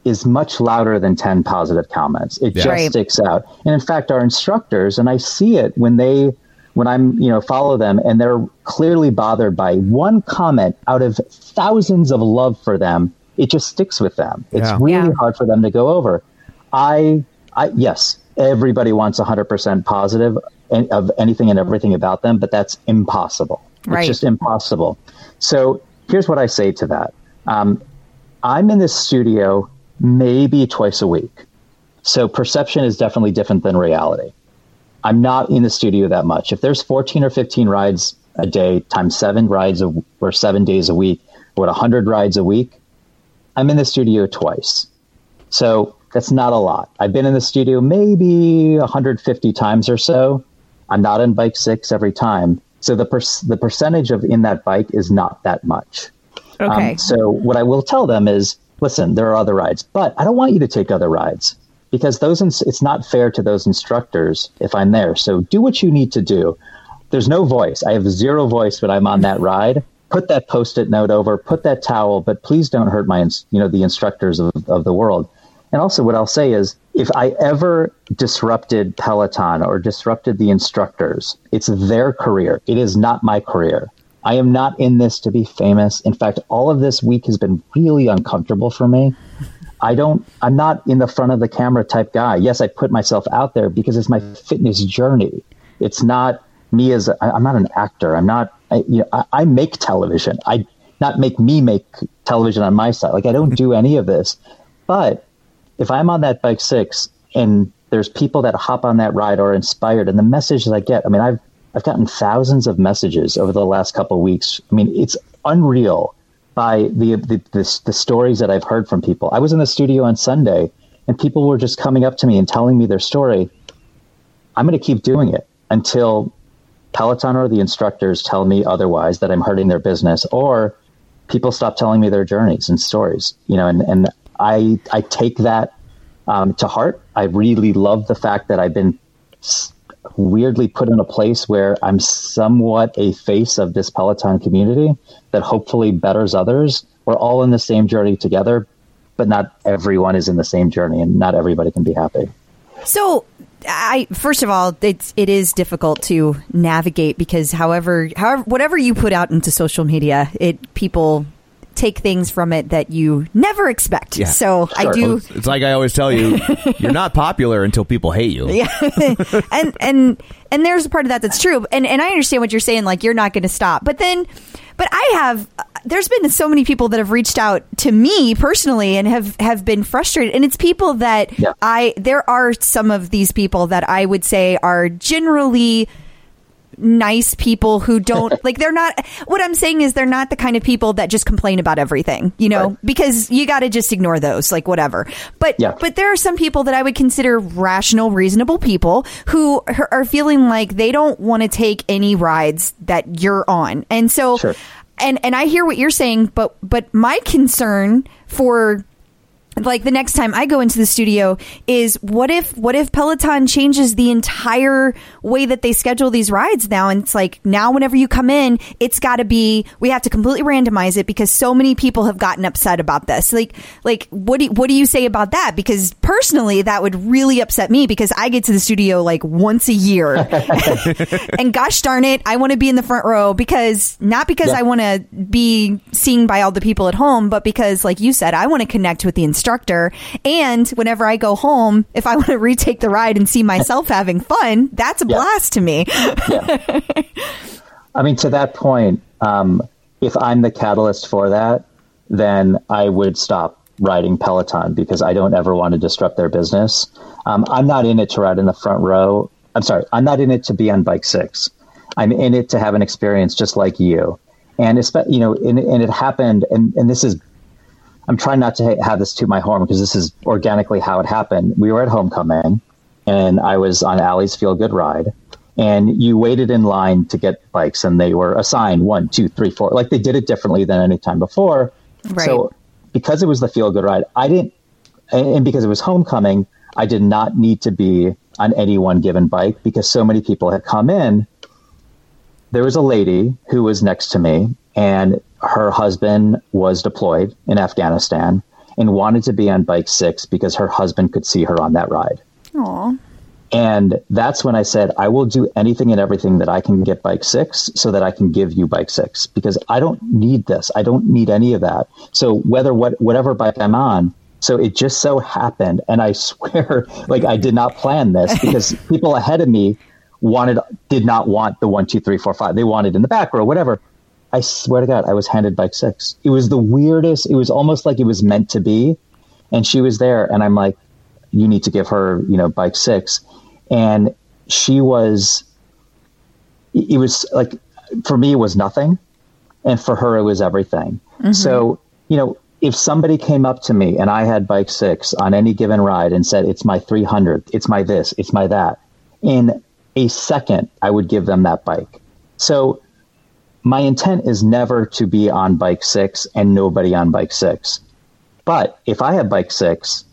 Speaker 5: is much louder than 10 positive comments. It
Speaker 2: Yeah.
Speaker 5: just
Speaker 1: Right.
Speaker 5: sticks out. And in fact, our instructors, and I see it when they, when I'm, you know, follow them and they're clearly bothered by one comment out of thousands of love for them, it just sticks with them. It's
Speaker 2: Yeah.
Speaker 5: really
Speaker 1: Yeah.
Speaker 5: hard for them to go over. I, I, yes, everybody wants 100% positive positive of anything and everything about them, but that's impossible.
Speaker 1: Right.
Speaker 5: It's just impossible. So here's what I say to that. Um, I'm in this studio maybe twice a week. So perception is definitely different than reality. I'm not in the studio that much. If there's 14 or 15 rides a day times seven rides a, or seven days a week, what 100 rides a week, I'm in the studio twice. So that's not a lot. I've been in the studio maybe 150 times or so. I'm not in bike six every time. So the per- the percentage of in that bike is not that much.
Speaker 1: Okay.
Speaker 5: Um, so what I will tell them is, listen, there are other rides, but I don't want you to take other rides because those ins- it's not fair to those instructors if I'm there. So do what you need to do. There's no voice. I have zero voice when I'm on that ride. Put that post-it note over. Put that towel, but please don't hurt my, ins- you know, the instructors of, of the world. And also, what I'll say is, if I ever disrupted Peloton or disrupted the instructors, it's their career. It is not my career. I am not in this to be famous. In fact, all of this week has been really uncomfortable for me. I don't, I'm not in the front of the camera type guy. Yes, I put myself out there because it's my fitness journey. It's not me as, I'm not an actor. I'm not, I, you know, I, I make television. I not make me make television on my side. Like I don't do any of this. But if I'm on that bike six and there's people that hop on that ride or are inspired and the messages I get, I mean, I've, I've gotten thousands of messages over the last couple of weeks. I mean, it's unreal by the, the, the, the stories that I've heard from people. I was in the studio on Sunday and people were just coming up to me and telling me their story. I'm going to keep doing it until Peloton or the instructors tell me otherwise that I'm hurting their business or people stop telling me their journeys and stories, you know, and, and I, I take that um, to heart. I really love the fact that I've been weirdly put in a place where I'm somewhat a face of this Peloton community that hopefully betters others. We're all in the same journey together, but not everyone is in the same journey and not everybody can be happy.
Speaker 1: So, I first of all, it's it is difficult to navigate because however, however, whatever you put out into social media, it people take things from it that you never expect.
Speaker 2: Yeah.
Speaker 1: So I do.
Speaker 2: It's, it's like I always tell you, you're not popular until people hate you.
Speaker 1: Yeah. and and and there's a part of that that's true. And and I understand what you're saying like you're not going to stop. But then but I have uh, there's been so many people that have reached out to me personally and have have been frustrated and it's people that
Speaker 5: Yeah.
Speaker 1: I there are some of these people that I would say are generally nice people who don't like they're not what i'm saying is they're not the kind of people that just complain about everything you know
Speaker 5: Right.
Speaker 1: because you got to just ignore those like whatever but
Speaker 5: Yeah.
Speaker 1: but there are some people that i would consider rational reasonable people who are feeling like they don't want to take any rides that you're on and so
Speaker 5: Sure.
Speaker 1: and and i hear what you're saying but but my concern for like the next time I go into the studio is what if what if Peloton changes the entire way that they schedule these rides now? And it's like now whenever you come in it's got to be we have to completely randomize it because so many people have gotten upset about this. Like like what do what do you say about that? Because personally that would really upset me because I get to the studio like once a year. And gosh darn it I want to be in the front row because not because
Speaker 5: Yeah.
Speaker 1: I want to be seen by all the people at home but because like you said I want to connect with the instructor and whenever I go home if I want to retake the ride and see myself having fun that's a
Speaker 5: Yeah.
Speaker 1: blast to me
Speaker 5: I mean, to that point, um, if I'm the catalyst for that, then I would stop riding Peloton because I don't ever want to disrupt their business. Um, I'm not in it to ride in the front row. I'm sorry, I'm not in it to be on bike six. I'm in it to have an experience just like you. And it's, you know, and, and it happened, and, and this is, I'm trying not to ha- have this to my horn because this is organically how it happened. We were at homecoming, and I was on Ally's Feel Good ride, and you waited in line to get bikes, and they were assigned one, two, three, four. Like they did it differently than any time before.
Speaker 1: Right.
Speaker 5: So because it was the Feel Good ride, I didn't, and and because it was homecoming, I did not need to be on any one given bike because so many people had come in. There was a lady who was next to me, and her husband was deployed in Afghanistan and wanted to be on bike six because her husband could see her on that ride.
Speaker 1: Aw.
Speaker 5: And that's when I said, I will do anything and everything that I can get bike six so that I can give you bike six because I don't need this. I don't need any of that. So whether what, whatever bike I'm on, so it just so happened. And I swear, like I did not plan this because people ahead of me wanted, did not want the one, two, three, four, five. They wanted in the back row, whatever. I swear to God, I was handed bike six. It was the weirdest. It was almost like it was meant to be. And she was there. And I'm like, you need to give her, you know, bike six. And she was, it was like, for me, it was nothing. And for her, it was everything. Mm-hmm. So, you know, if somebody came up to me and I had bike six on any given ride and said, it's my 300, it's my this, it's my that, in a second, I would give them that bike. So my intent is never to be on bike six and nobody on bike six. But if I have bike six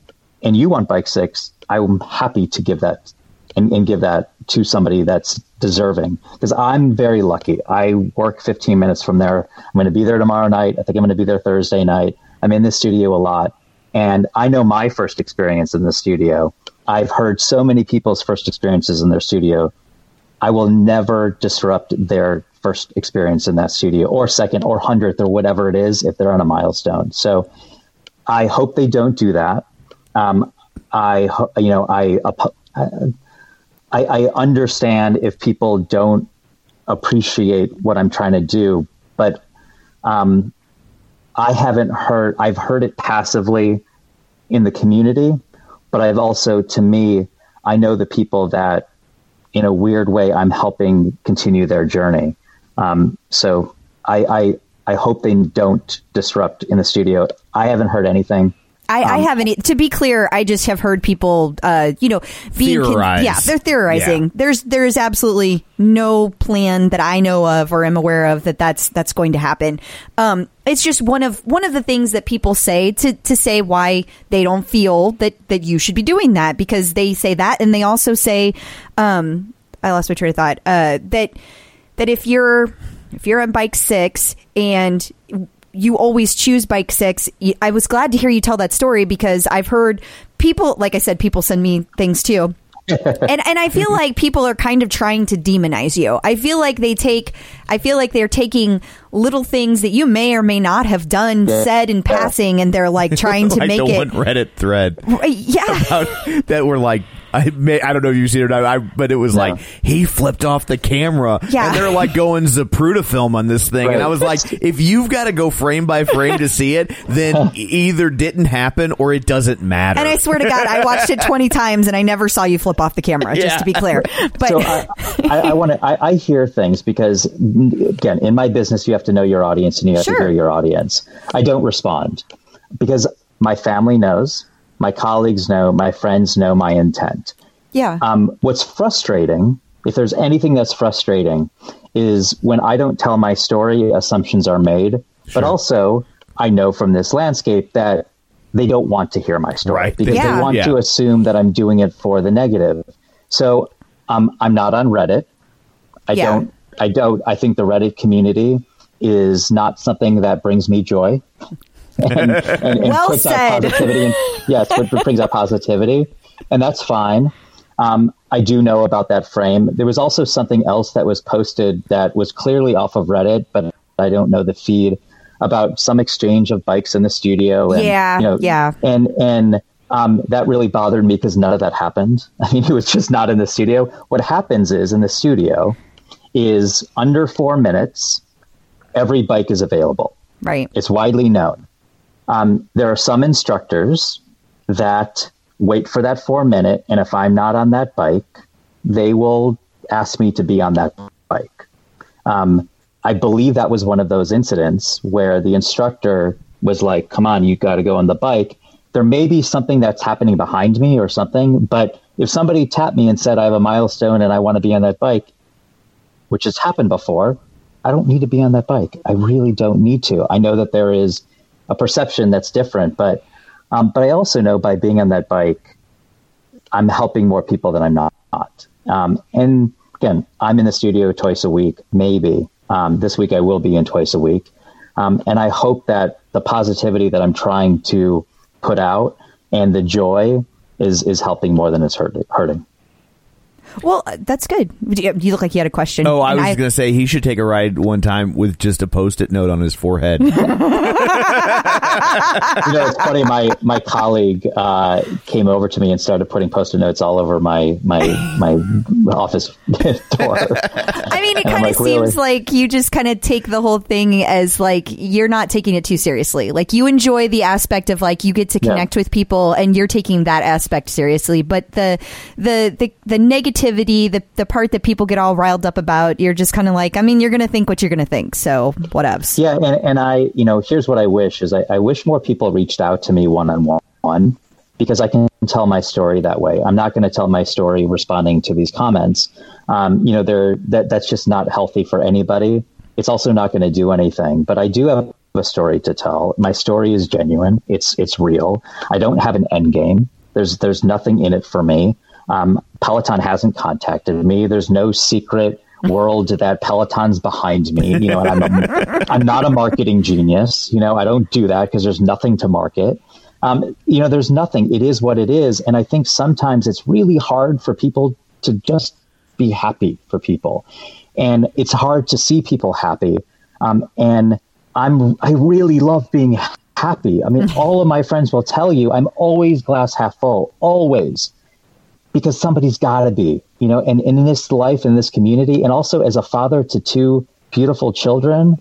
Speaker 5: and you want bike six, I'm happy to give that and, and give that to somebody that's deserving because I'm very lucky. I work 15 minutes from there. I'm going to be there tomorrow night. I think I'm going to be there Thursday night. I'm in the studio a lot. And I know my first experience in the studio. I've heard so many people's first experiences in their studio. I will never disrupt their first experience in that studio or second or hundredth or whatever it is if they're on a milestone. So I hope they don't do that. Um, I, you know, I, I, I understand if people don't appreciate what I'm trying to do, but um, I haven't heard. I've heard it passively in the community, but I've also, to me, I know the people that, in a weird way, I'm helping continue their journey. Um, so I, I, I hope they don't disrupt in the studio. I haven't heard anything.
Speaker 1: I, I haven't. e- To be clear, I just have heard people, uh, you know, being con-
Speaker 2: Theorize.
Speaker 1: yeah, they're theorizing.
Speaker 2: Yeah.
Speaker 1: There's there is absolutely no plan that I know of or am aware of that that's that's going to happen. Um, it's just one of one of the things that people say to to say why they don't feel that that you should be doing that because they say that and they also say, um, I lost my train of thought. Uh, that that if you're if you're on bike six and you always choose bike six. I was glad to hear you tell that story because I've heard people, like I said, people send me things too. and and I feel like people are kind of trying to demonize you. I feel like they take I feel like they're taking little things that you may or may not have done, said in passing, and they're like trying to
Speaker 2: like
Speaker 1: make
Speaker 2: the
Speaker 1: it
Speaker 2: one Reddit thread
Speaker 1: yeah.
Speaker 2: about- that were like. I may, I don't know if you've seen it, or not, I, but it was like he flipped off the camera,
Speaker 1: Yeah.
Speaker 2: and they're like going Zapruder film on this thing, and I was like, if you've got to go frame by frame to see it, then either didn't happen or it doesn't matter.
Speaker 1: And I swear to God, I watched it twenty times and I never saw you flip off the camera. Just
Speaker 2: Yeah.
Speaker 1: to be clear, but
Speaker 5: so uh, I, I, I want to. I, I hear things because, again, in my business, you have to know your audience and you have
Speaker 1: Sure.
Speaker 5: to hear your audience. I don't respond because my family knows, my colleagues know, my friends know my intent.
Speaker 1: yeah,
Speaker 5: Um, what's frustrating, if there's anything that's frustrating, is when I don't tell my story, assumptions are made. But also, I know from this landscape that they don't want to hear my story
Speaker 2: Right.
Speaker 5: because
Speaker 1: Yeah.
Speaker 5: they want
Speaker 2: Yeah.
Speaker 5: to assume that I'm doing it for the negative. So um, I'm not on Reddit. I
Speaker 1: Yeah.
Speaker 5: don't. I don't. I think the Reddit community is not something that brings me joy. and, and, and
Speaker 1: Well
Speaker 5: puts
Speaker 1: said.
Speaker 5: out positivity. And, yes, it, it brings out positivity, and that's fine. Um, I do know about that frame. There was also something else that was posted that was clearly off of Reddit, but I don't know the feed about some exchange of bikes in the studio. And,
Speaker 1: Yeah,
Speaker 5: you know,
Speaker 1: yeah.
Speaker 5: and and um, that really bothered me because none of that happened. I mean, it was just not in the studio. What happens is in the studio is under four minutes, every bike is available.
Speaker 1: Right.
Speaker 5: It's widely known. Um, there are some instructors that wait for that four minute, and if I'm not on that bike, they will ask me to be on that bike. Um, I believe that was one of those incidents where the instructor was like, "Come on, you got to go on the bike." There may be something that's happening behind me or something, but if somebody tapped me and said, "I have a milestone and I want to be on that bike," which has happened before, I don't need to be on that bike. I really don't need to. I know that there is a perception that's different, but um, but I also know by being on that bike, I'm helping more people than I'm not. Um, and again, I'm in the studio twice a week, maybe. Um, this week I will be in twice a week, um, and I hope that the positivity that I'm trying to put out and the joy is is helping more than it's hurting.
Speaker 1: Well, uh, that's good. You you look like you had a question.
Speaker 2: Oh, I
Speaker 1: And
Speaker 2: was going to say he should take a ride one time with just a post-it note on his forehead.
Speaker 5: you know, it's funny. My my colleague uh, came over to me and started putting post-it notes all over my my my office door.
Speaker 1: I mean, it
Speaker 5: And I'm
Speaker 1: kind of
Speaker 5: like, really?
Speaker 1: seems like you just kind of take the whole thing as like you're not taking it too seriously. Like you enjoy the aspect of like you get to
Speaker 5: Yeah.
Speaker 1: connect with people and you're taking that aspect seriously. But the the the, the negativity, the the part that people get all riled up about, you're just kind of like, I mean, you're gonna think what you're gonna think. So whatevs.
Speaker 5: Yeah, and, and I, you know, here's what I wish is I, I wish more people reached out to me one on one because I can tell my story that way. I'm not going to tell my story responding to these comments. Um, you know, they're, that that's just not healthy for anybody. It's also not going to do anything. But I do have a story to tell. My story is genuine. It's it's real. I don't have an end game. There's there's nothing in it for me. Um, Peloton hasn't contacted me. There's no secret world that Peloton's behind me. You know, and I'm a, I'm not a marketing genius. You know, I don't do that because there's nothing to market. Um, you know, there's nothing. It is what it is, and I think sometimes it's really hard for people to just be happy for people, and it's hard to see people happy. Um, and I'm I really love being happy. I mean, all of my friends will tell you I'm always glass half full, always because somebody's got to be, you know, and, and in this life, in this community, and also as a father to two beautiful children,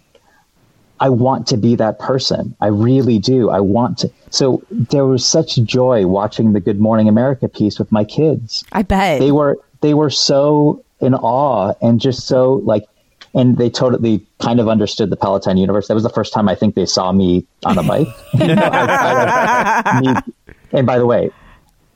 Speaker 5: I want to be that person. I really do. I want to. So there was such joy watching the Good Morning America piece with my kids.
Speaker 1: I bet.
Speaker 5: They were they were so in awe and just so like, and they totally kind of understood the Peloton universe. That was the first time I think they saw me on a bike. You know, outside of me. And by the way,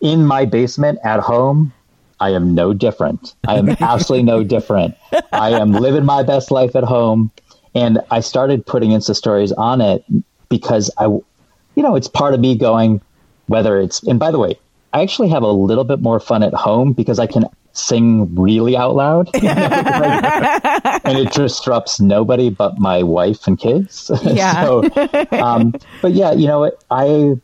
Speaker 5: in my basement at home, I am no different. I am absolutely no different. I am living my best life at home. And I started putting Insta stories on it because I, you know, it's part of me going, whether it's, and by the way, I actually have a little bit more fun at home because I can sing really out loud. and it disrupts nobody but my wife and kids.
Speaker 1: Yeah.
Speaker 5: so, um, but yeah, you know, I,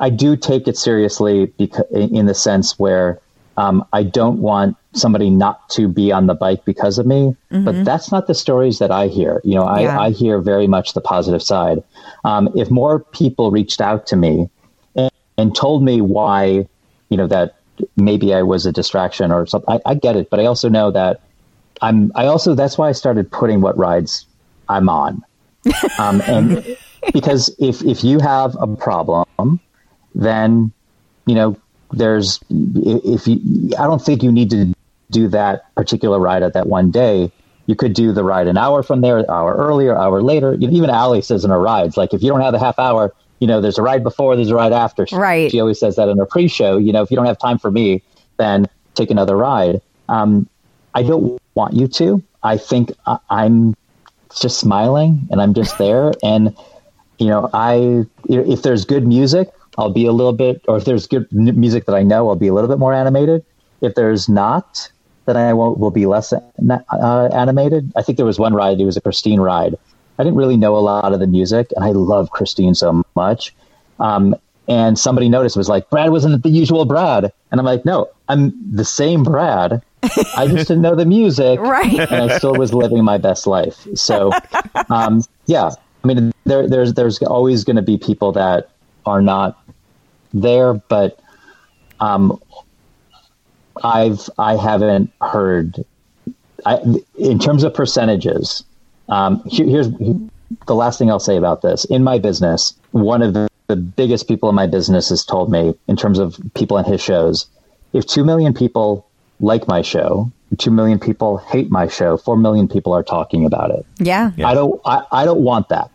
Speaker 5: I do take it seriously because in the sense where um, I don't want somebody not to be on the bike because of me. But that's not the stories that I hear. You know, I,
Speaker 1: Yeah.
Speaker 5: I hear very much the positive side. Um, if more people reached out to me and, and told me why, you know, that maybe I was a distraction or something, I, I get it. But I also know that I'm. I also that's why I started putting what rides I'm on, um, and because if if you have a problem then you know there's if you i don't think you need to do that particular ride at that one day. You could do the ride an hour from there hour earlier hour later. You know, even Ally says in her rides like if you don't have a half hour you know there's a ride before there's a ride after.
Speaker 1: Right.
Speaker 5: she always says that in her pre-show. You know if you don't have time for me then take another ride. Um, i don't want you to. I think I- i'm just smiling and i'm just there. And you know, I if there's good music I'll be a little bit, or if there's good music that I know, I'll be a little bit more animated. If there's not, then I won't, will be less uh, animated. I think there was one ride, it was a Christine ride. I didn't really know a lot of the music, and I love Christine so much. Um, and somebody noticed it was like, Brad wasn't the usual Brad. And I'm like, no, I'm the same Brad. I just didn't know the music.
Speaker 1: Right.
Speaker 5: And I still was living my best life. So, um, yeah, I mean, there, there's, there's always going to be people that are not there, but, um, I've, I haven't heard, I, in terms of percentages, um, here, here's the last thing I'll say about this. In my business, one of the the biggest people in my business has told me in terms of people in his shows if 2 million people like my show 2 million people hate my show 4 million people are talking about it
Speaker 1: Yeah.
Speaker 5: i don't I, I don't want that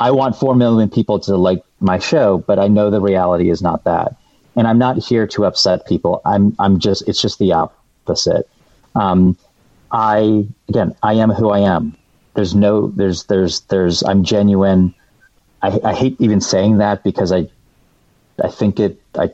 Speaker 5: i want 4 million people to like my show but i know the reality is not that. And i'm not here to upset people. I'm i'm just it's just the opposite. Um, i again i am who i am. There's no there's there's there's i'm genuine. I, I hate even saying that because I, I think it, I,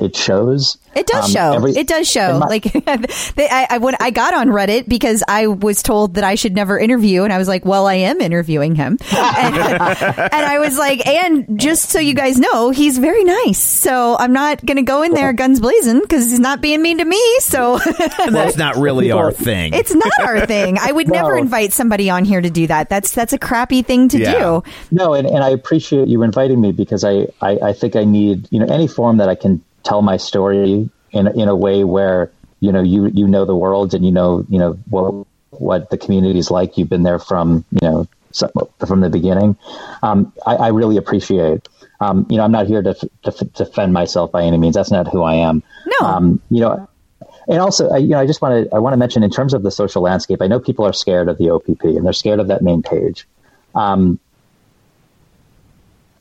Speaker 5: it shows.
Speaker 1: It does
Speaker 5: Um,
Speaker 1: show.
Speaker 5: every-
Speaker 1: it does show.
Speaker 5: my-
Speaker 1: like they, I, I, when I got on Reddit because I was told that I should never interview, and I was like, "Well, I am interviewing him," and, and I was like, "And just so you guys know, he's very nice. So I'm not going to go in there guns blazing because he's not being mean to me. So
Speaker 2: That's not really our thing.
Speaker 1: it's not our thing. I would never invite somebody on here to do that. That's that's a crappy thing to
Speaker 2: Yeah.
Speaker 1: do.
Speaker 5: No, and, and I appreciate you inviting me because I, I, I think I need, you know, any form that I can tell my story in, in a way where, you know, you, you know the world and you know, you know, what, what the community is like. You've been there from, you know, from the beginning. Um, I, I really appreciate, um, you know, I'm not here to, to f- defend myself by any means. That's not who I am.
Speaker 1: No.
Speaker 5: Um, you know, and also, I, you know, I just want to I want to mention in terms of the social landscape. I know people are scared of the OPP and they're scared of that main page. Um,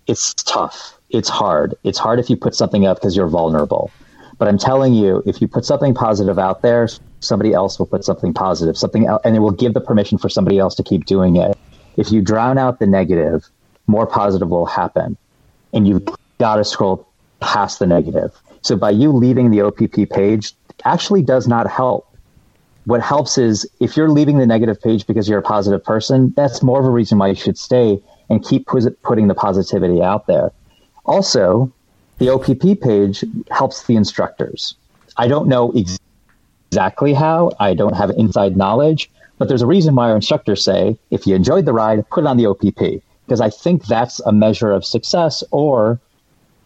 Speaker 5: it's tough. It's hard. It's hard if you put something up because you're vulnerable. But I'm telling you, if you put something positive out there, somebody else will put something positive, something else, and it will give the permission for somebody else to keep doing it. If you drown out the negative, more positive will happen, and you've got to scroll past the negative. So by you leaving the OPP page, actually does not help what helps is if you're leaving the negative page because you're a positive person, that's more of a reason why you should stay and keep putting the positivity out there. Also, the OPP page helps the instructors. I don't know ex- exactly how, I don't have inside knowledge, but there's a reason why our instructors say if you enjoyed the ride, put it on the OPP, because I think that's a measure of success or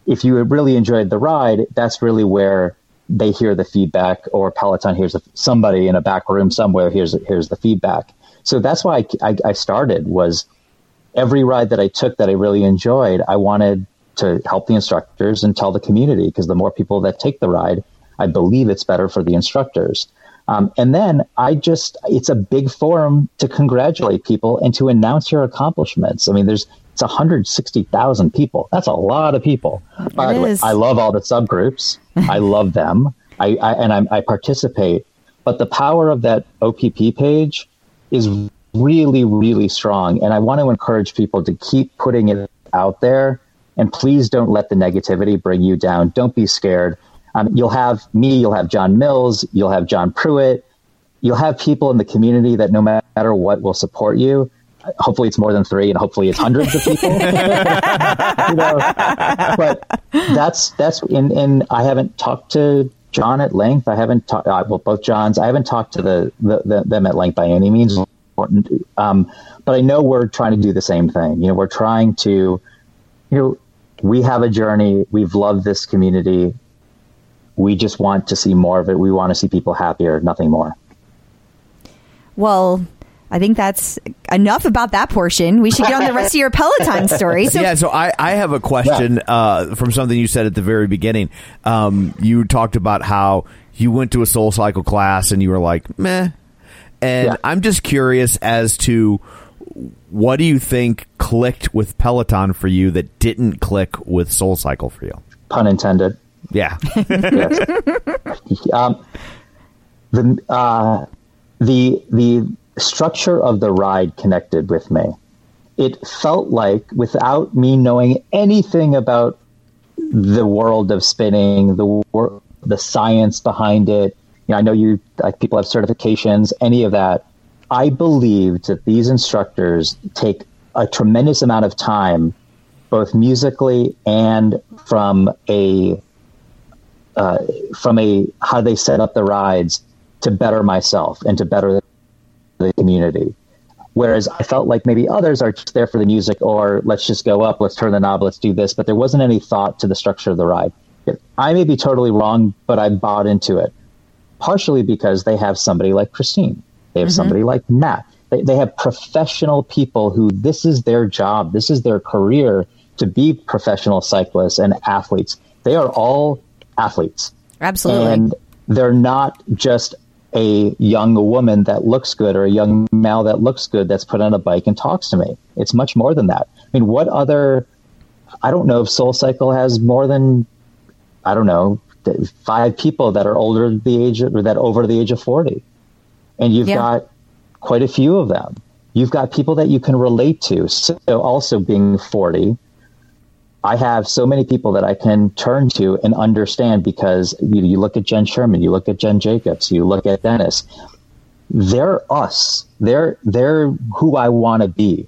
Speaker 5: if you really enjoyed the ride, that's really where they hear the feedback, or Peloton hears somebody in a back room somewhere hears hears the feedback. So that's why I, I, I started was every ride that I took that I really enjoyed, I wanted to help the instructors and tell the community because the more people that take the ride, I believe it's better for the instructors. Um, and then I just, it's a big forum to congratulate people and to announce your accomplishments. I mean, there's, it's 160,000 people. That's a lot of people. By
Speaker 1: It
Speaker 5: the way. I love all the subgroups. I love them. I, I and I, I participate. But the power of that OPP page is really, really strong. And I want to encourage people to keep putting it out there. And please don't let the negativity bring you down. Don't be scared. Um, you'll have me, you'll have John Mills, you'll have John Pruitt, you'll have people in the community that no matter what will support you. Hopefully, it's more than three, and hopefully, it's hundreds of people. you know, but that's that's in. In I haven't talked to John at length. I haven't talked. Uh, well, both Johns. I haven't talked to the, the, the them at length by any means. Um, but I know we're trying to do the same thing. You know, we're trying to. You know, we have a journey. We've loved this community. We just want to see more of it. We want to see people happier. Nothing more.
Speaker 1: Well, I think that's enough about that portion. We should get on the rest of your Peloton story. So
Speaker 2: yeah, so I, I have a question uh, from something you said at the very beginning. Um, you talked about how you went to a Soul Cycle class and you were like, meh. And
Speaker 5: Yeah.
Speaker 2: I'm just curious as to what do you think clicked with Peloton for you that didn't click with Soul Cycle for you?
Speaker 5: Pun intended.
Speaker 2: Yeah.
Speaker 5: Yes. um, the uh, the the structure of the ride connected with me. It felt like, without me knowing anything about the world of spinning, the wor- the science behind it. You know, I know you like people have certifications, any of that. I believed that these instructors take a tremendous amount of time, both musically and from a uh, from a how they set up the rides to better myself and to better the community. Whereas I felt like maybe others are just there for the music or let's just go up, let's turn the knob, let's do this. But there wasn't any thought to the structure of the ride. I may be totally wrong, but I bought into it. Partially because they have somebody like Christine, they have mm-hmm. somebody like Matt. They, they have professional people who this is their job, this is their career to be professional cyclists and athletes. They are all athletes.
Speaker 1: Absolutely.
Speaker 5: And they're not just a young woman that looks good or a young male that looks good that's put on a bike and talks to me. It's much more than that. I mean, what other, I don't know if Soul Cycle has more than, I don't know, five people that are older the age or that over the age of 40. And you've yeah. got quite a few of them. You've got people that you can relate to. So also being 40, I have so many people that I can turn to and understand because you, you look at Jenn Sherman, you look at Jen Jacobs, you look at Denis. They're us. They're they're who I want to be.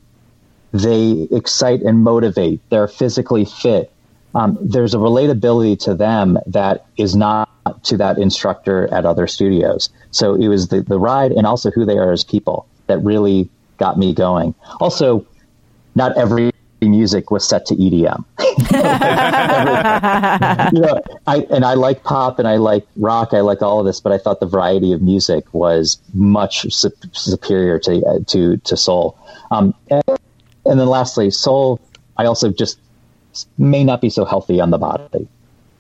Speaker 5: They excite and motivate. They're physically fit. Um, there's a relatability to them that is not to that instructor at other studios. So it was the, the ride and also who they are as people that really got me going. Also, not every music was set to EDM. you know, I, and I like pop and I like rock. I like all of this, but I thought the variety of music was much su- superior to uh, to to soul. Um, and, and, then lastly, soul. I also just may not be so healthy on the body.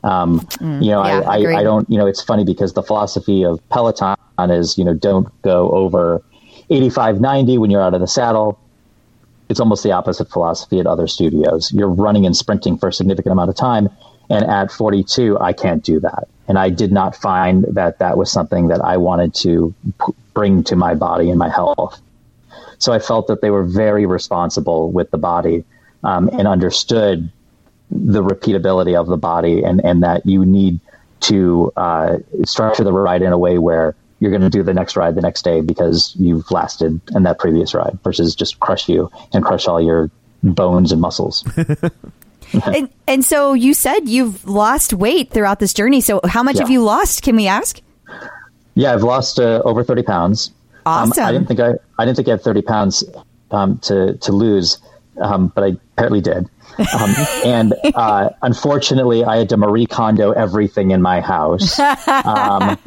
Speaker 5: Um, mm, you know, yeah, I, I, I don't. You know, it's funny because the philosophy of Peloton is you know don't go over 85, 90 when you're out of the saddle it's almost the opposite philosophy at other studios. You're running and sprinting for a significant amount of time. And at 42, I can't do that. And I did not find that that was something that I wanted to p- bring to my body and my health. So I felt that they were very responsible with the body um, and understood the repeatability of the body and, and that you need to uh, structure the ride in a way where you're going to do the next ride the next day because you've lasted in that previous ride versus just crush you and crush all your bones and muscles.
Speaker 1: and, and, so you said you've lost weight throughout this journey. So how much yeah. have you lost? Can we ask?
Speaker 5: Yeah, I've lost uh, over 30 pounds.
Speaker 1: Awesome.
Speaker 5: Um, I didn't think I, I didn't think I had 30 pounds um, to, to lose, um, but I apparently did. Um, and uh, unfortunately, I had to Marie Kondo everything in my house. Um,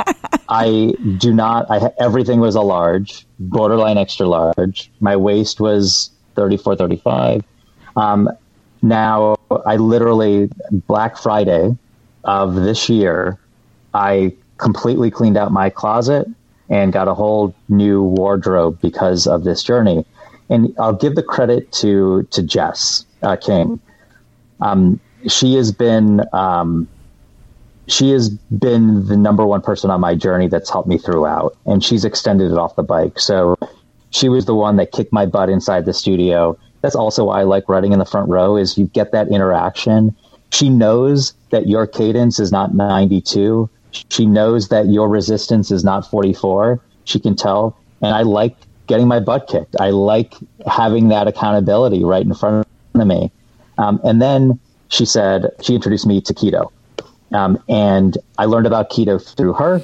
Speaker 5: I do not. I everything was a large, borderline extra large. My waist was 34, 35. Um, now, I literally Black Friday of this year, I completely cleaned out my closet and got a whole new wardrobe because of this journey. And I'll give the credit to to Jess uh, King. Um, she has been um, she has been the number one person on my journey that's helped me throughout, and she's extended it off the bike. So she was the one that kicked my butt inside the studio. That's also why I like riding in the front row is you get that interaction. She knows that your cadence is not 92. She knows that your resistance is not 44. She can tell. And I like getting my butt kicked. I like having that accountability right in front me. Um, and then she said, she introduced me to keto. Um, and I learned about keto through her.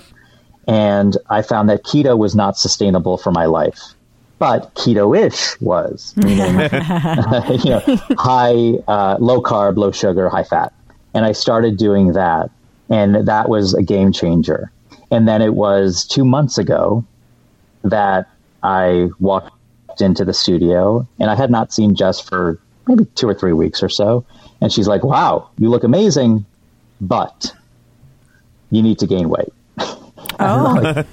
Speaker 5: And I found that keto was not sustainable for my life. But keto-ish was, meaning, you know, high, uh, low carb, low sugar, high fat. And I started doing that. And that was a game changer. And then it was two months ago that I walked into the studio and I had not seen Jess for maybe two or three weeks or so. And she's like, wow, you look amazing, but you need to gain weight.
Speaker 1: Oh. like,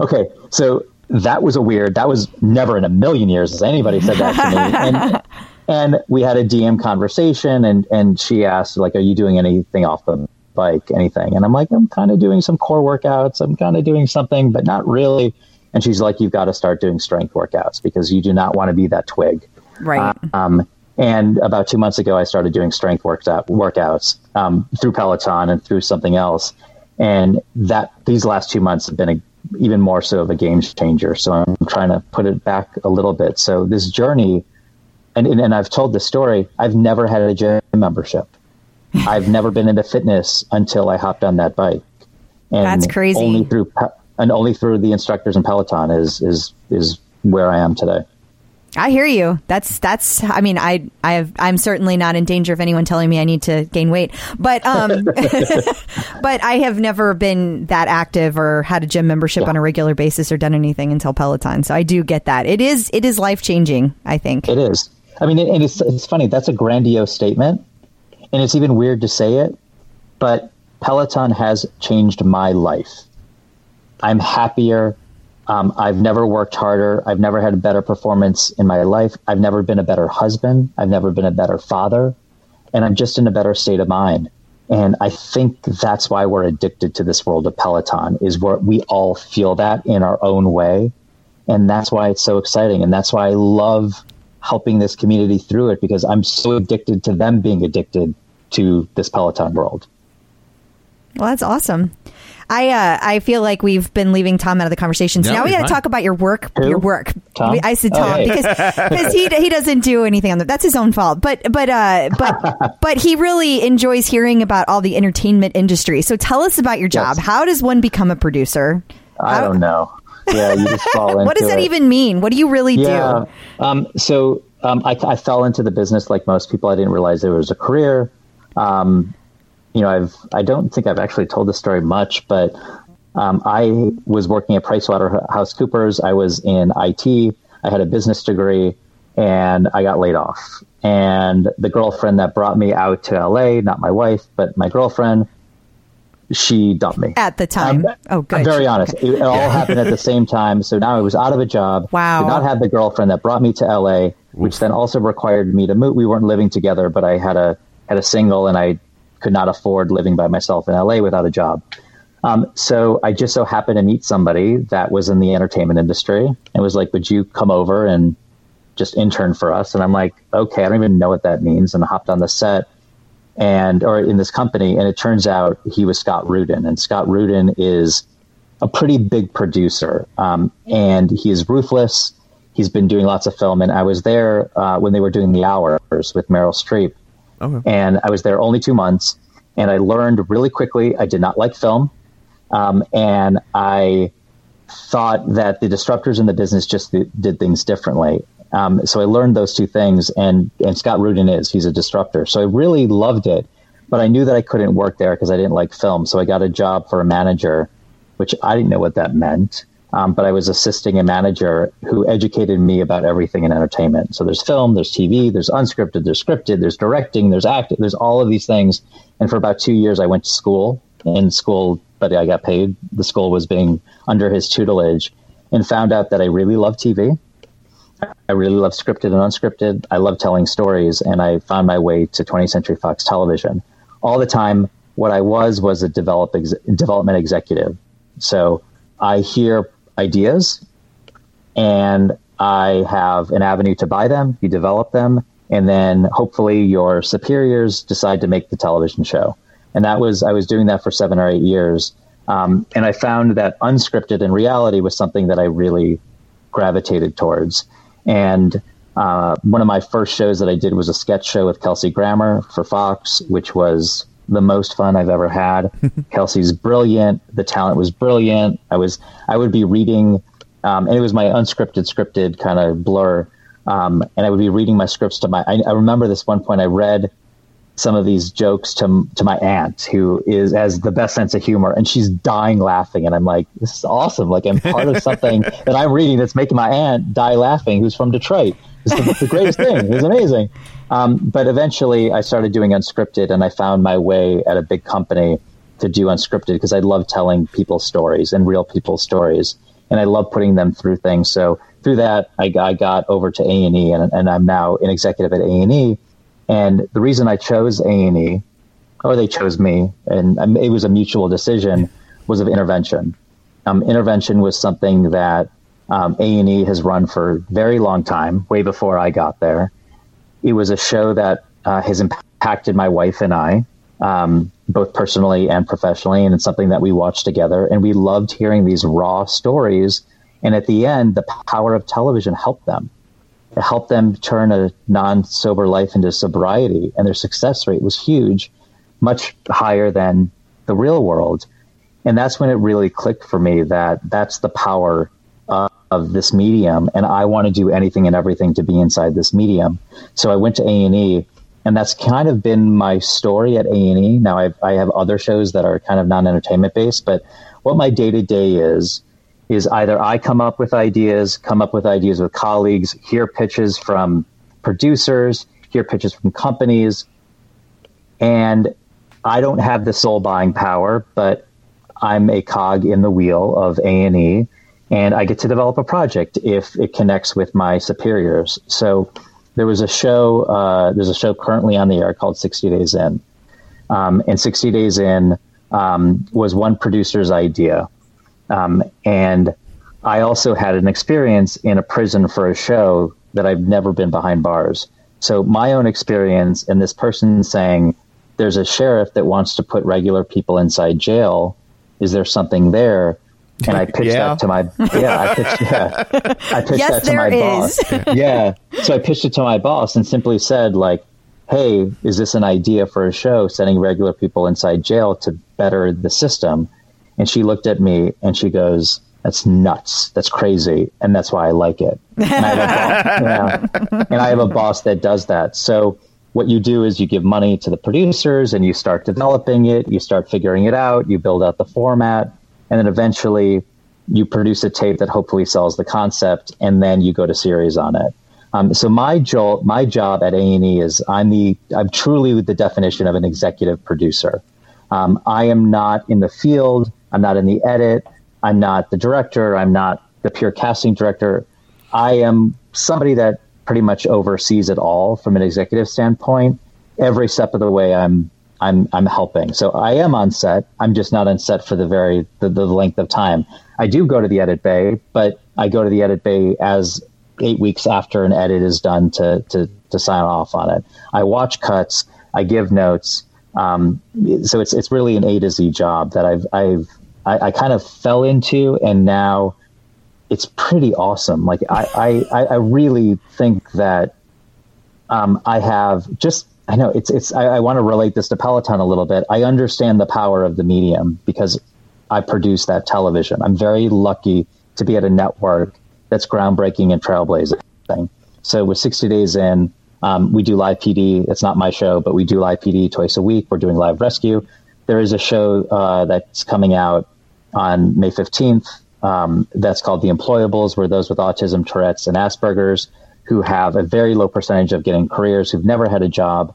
Speaker 5: okay. So that was a weird, that was never in a million years has anybody said that to me. And, and we had a DM conversation and, and she asked, like, are you doing anything off the bike, anything? And I'm like, I'm kind of doing some core workouts. I'm kind of doing something, but not really. And she's like, you've got to start doing strength workouts because you do not want to be that twig.
Speaker 1: Right.
Speaker 5: Um, And about two months ago, I started doing strength works out, workouts um, through Peloton and through something else. And that these last two months have been a, even more so of a game changer. So I'm trying to put it back a little bit. So this journey, and, and, and I've told the story, I've never had a gym membership. I've never been into fitness until I hopped on that bike. And
Speaker 1: That's crazy.
Speaker 5: Only through and only through the instructors in Peloton is is is where I am today.
Speaker 1: I hear you. That's that's. I mean, I I have. I'm certainly not in danger of anyone telling me I need to gain weight, but um, but I have never been that active or had a gym membership
Speaker 5: Yeah.
Speaker 1: on a regular basis or done anything until Peloton. So I do get that. It is it is life changing. I think.
Speaker 5: It is. I mean, and it's it's funny. That's a grandiose statement, and it's even weird to say it. But Peloton has changed my life. I'm happier. Um, I've never worked harder. I've never had a better performance in my life. I've never been a better husband. I've never been a better father, and I'm just in a better state of mind. And I think that's why we're addicted to this world of Peloton. Is where we all feel that in our own way, and that's why it's so exciting and that's why i love helping this community through it because i'm so addicted to them being addicted to this peloton world
Speaker 1: Well, that's awesome. I uh, I feel like we've been leaving Tom out of the conversation. So
Speaker 2: No,
Speaker 1: now we got to talk about your work.
Speaker 5: Who?
Speaker 1: Your work.
Speaker 5: Tom?
Speaker 1: I said
Speaker 5: Oh,
Speaker 1: Tom because because he he doesn't do anything on that. That's his own fault. But but uh but but he really enjoys hearing about all the entertainment industry. So tell us about your job.
Speaker 5: Yes.
Speaker 1: How does one become a producer?
Speaker 5: i
Speaker 1: How-
Speaker 5: don't know yeah you just fall into
Speaker 1: What does that
Speaker 5: it.
Speaker 1: even mean? What do you really
Speaker 5: yeah
Speaker 1: do?
Speaker 5: um, so um, I, I fell into the business like most people i didn't realize there was a career um, you know i've i don't think i've actually told this story much but um, i was working at pricewaterhousecoopers i was in it i had a business degree and i got laid off and the girlfriend that brought me out to la not my wife but my girlfriend she dumped me
Speaker 1: At the time.
Speaker 5: I'm,
Speaker 1: oh, good.
Speaker 5: I'm very honest. It, it all happened at the same time. So now I was out of a job.
Speaker 1: Wow.
Speaker 5: Did not have the girlfriend that brought me to LA, which then also required me to move. We weren't living together, but I had a had a single, and I could not afford living by myself in LA without a job. Um, so I just so happened to meet somebody that was in the entertainment industry and was like, "Would you come over and just intern for us?" And I'm like, "Okay." I don't even know what that means, and I hopped on the set and or in this company and it turns out he was scott rudin and scott rudin is a pretty big producer um, and he is ruthless he's been doing lots of film and i was there uh, when they were doing the hours with meryl streep
Speaker 2: Okay.
Speaker 5: and i was there only two months and i learned really quickly i did not like film um, and i thought that the disruptors in the business just th- did things differently. Um, so I learned those two things, and and Scott Rudin is he's a disruptor. So I really loved it, but I knew that I couldn't work there because I didn't like film. So I got a job for a manager, which I didn't know what that meant. Um, but I was assisting a manager who educated me about everything in entertainment. So there's film, there's TV, there's unscripted, there's scripted, there's directing, there's acting, there's all of these things. And for about two years, I went to school. In school, but I got paid. The school was being under his tutelage, and found out that I really love TV. I really love scripted and unscripted. I love telling stories, and I found my way to 20th Century Fox Television. All the time, what I was was a develop ex- development executive. So I hear ideas, and I have an avenue to buy them. You develop them, and then hopefully your superiors decide to make the television show. And that was I was doing that for seven or eight years, um, and I found that unscripted and reality was something that I really gravitated towards. And uh, one of my first shows that I did was a sketch show with Kelsey Grammer for Fox, which was the most fun I've ever had. Kelsey's brilliant. The talent was brilliant. I was I would be reading, um, and it was my unscripted scripted kind of blur. Um, and I would be reading my scripts to my. I, I remember this one point I read some of these jokes to to my aunt who is has the best sense of humor and she's dying laughing and I'm like this is awesome like I'm part of something that I'm reading that's making my aunt die laughing who's from Detroit it's the, the greatest thing it's amazing um, but eventually I started doing unscripted and I found my way at a big company to do unscripted because I love telling people stories and real people's stories. And I love putting them through things. So through that I, I got over to A&E and, and I'm now an executive at A&E and the reason I chose A and E, or they chose me, and um, it was a mutual decision, was of intervention. Um, intervention was something that um, A and E has run for a very long time, way before I got there, it was a show that uh, has impacted my wife and I, um, both personally and professionally, and it's something that we watched together. And we loved hearing these raw stories. And at the end, the power of television helped them. It helped them turn a non sober life into sobriety, and their success rate was huge, much higher than the real world. And that's when it really clicked for me that that's the power uh, of this medium, and I want to do anything and everything to be inside this medium. So I went to A and E, and that's kind of been my story at A and E. Now I've, I have other shows that are kind of non entertainment based, but what my day to day is is either I come up with ideas, come up with ideas with colleagues, hear pitches from producers, hear pitches from companies, and I don't have the sole buying power, but I'm a cog in the wheel of A and E, and I get to develop a project if it connects with my superiors. So there was a show. Uh, there's a show currently on the air called 60 Days In, um, and 60 Days In um, was one producer's idea, um, and I also had an experience in a prison for a show that I've never been behind bars. So my own experience and this person saying, "There's a sheriff that wants to put regular people inside jail." is there something there? And I pitched
Speaker 2: Yeah.
Speaker 5: that to my yeah, I pitched yeah, I pitched
Speaker 1: Yes,
Speaker 5: that to my
Speaker 1: is.
Speaker 5: boss. yeah, so I pitched it to my boss and simply said like, "Hey, is this an idea for a show? Sending regular people inside jail to better the system?" And she looked at me and she goes, "That's nuts. That's crazy, and that's why I like it." And I have a boss, yeah, and I have a boss that does that. So what you do is you give money to the producers and you start developing it, you start figuring it out, you build out the format, and then eventually you produce a tape that hopefully sells the concept, and then you go to series on it. Um, so my job, my job at A and E is I'm the I'm truly the definition of an executive producer. Um, I am not in the field. I'm not in the edit. I'm not the director. I'm not the pure casting director. I am somebody that pretty much oversees it all from an executive standpoint. Every step of the way, I'm I'm I'm helping. So I am on set. I'm just not on set for the very the, the length of time. I do go to the edit bay, but I go to the edit bay as eight weeks after an edit is done to to to sign off on it. I watch cuts. I give notes. Um, so it's it's really an A to Z job that I've I've I, I kind of fell into, and now it's pretty awesome. Like I, I, I really think that um, I have just I know it's it's I, I want to relate this to Peloton a little bit. I understand the power of the medium because I produce that television. I'm very lucky to be at a network that's groundbreaking and trailblazing. So with 60 days in, um, we do live PD. It's not my show, but we do live PD twice a week. We're doing live rescue. There is a show uh, that's coming out on May 15th um, that's called The Employables, where those with autism, Tourette's, and Asperger's who have a very low percentage of getting careers, who've never had a job,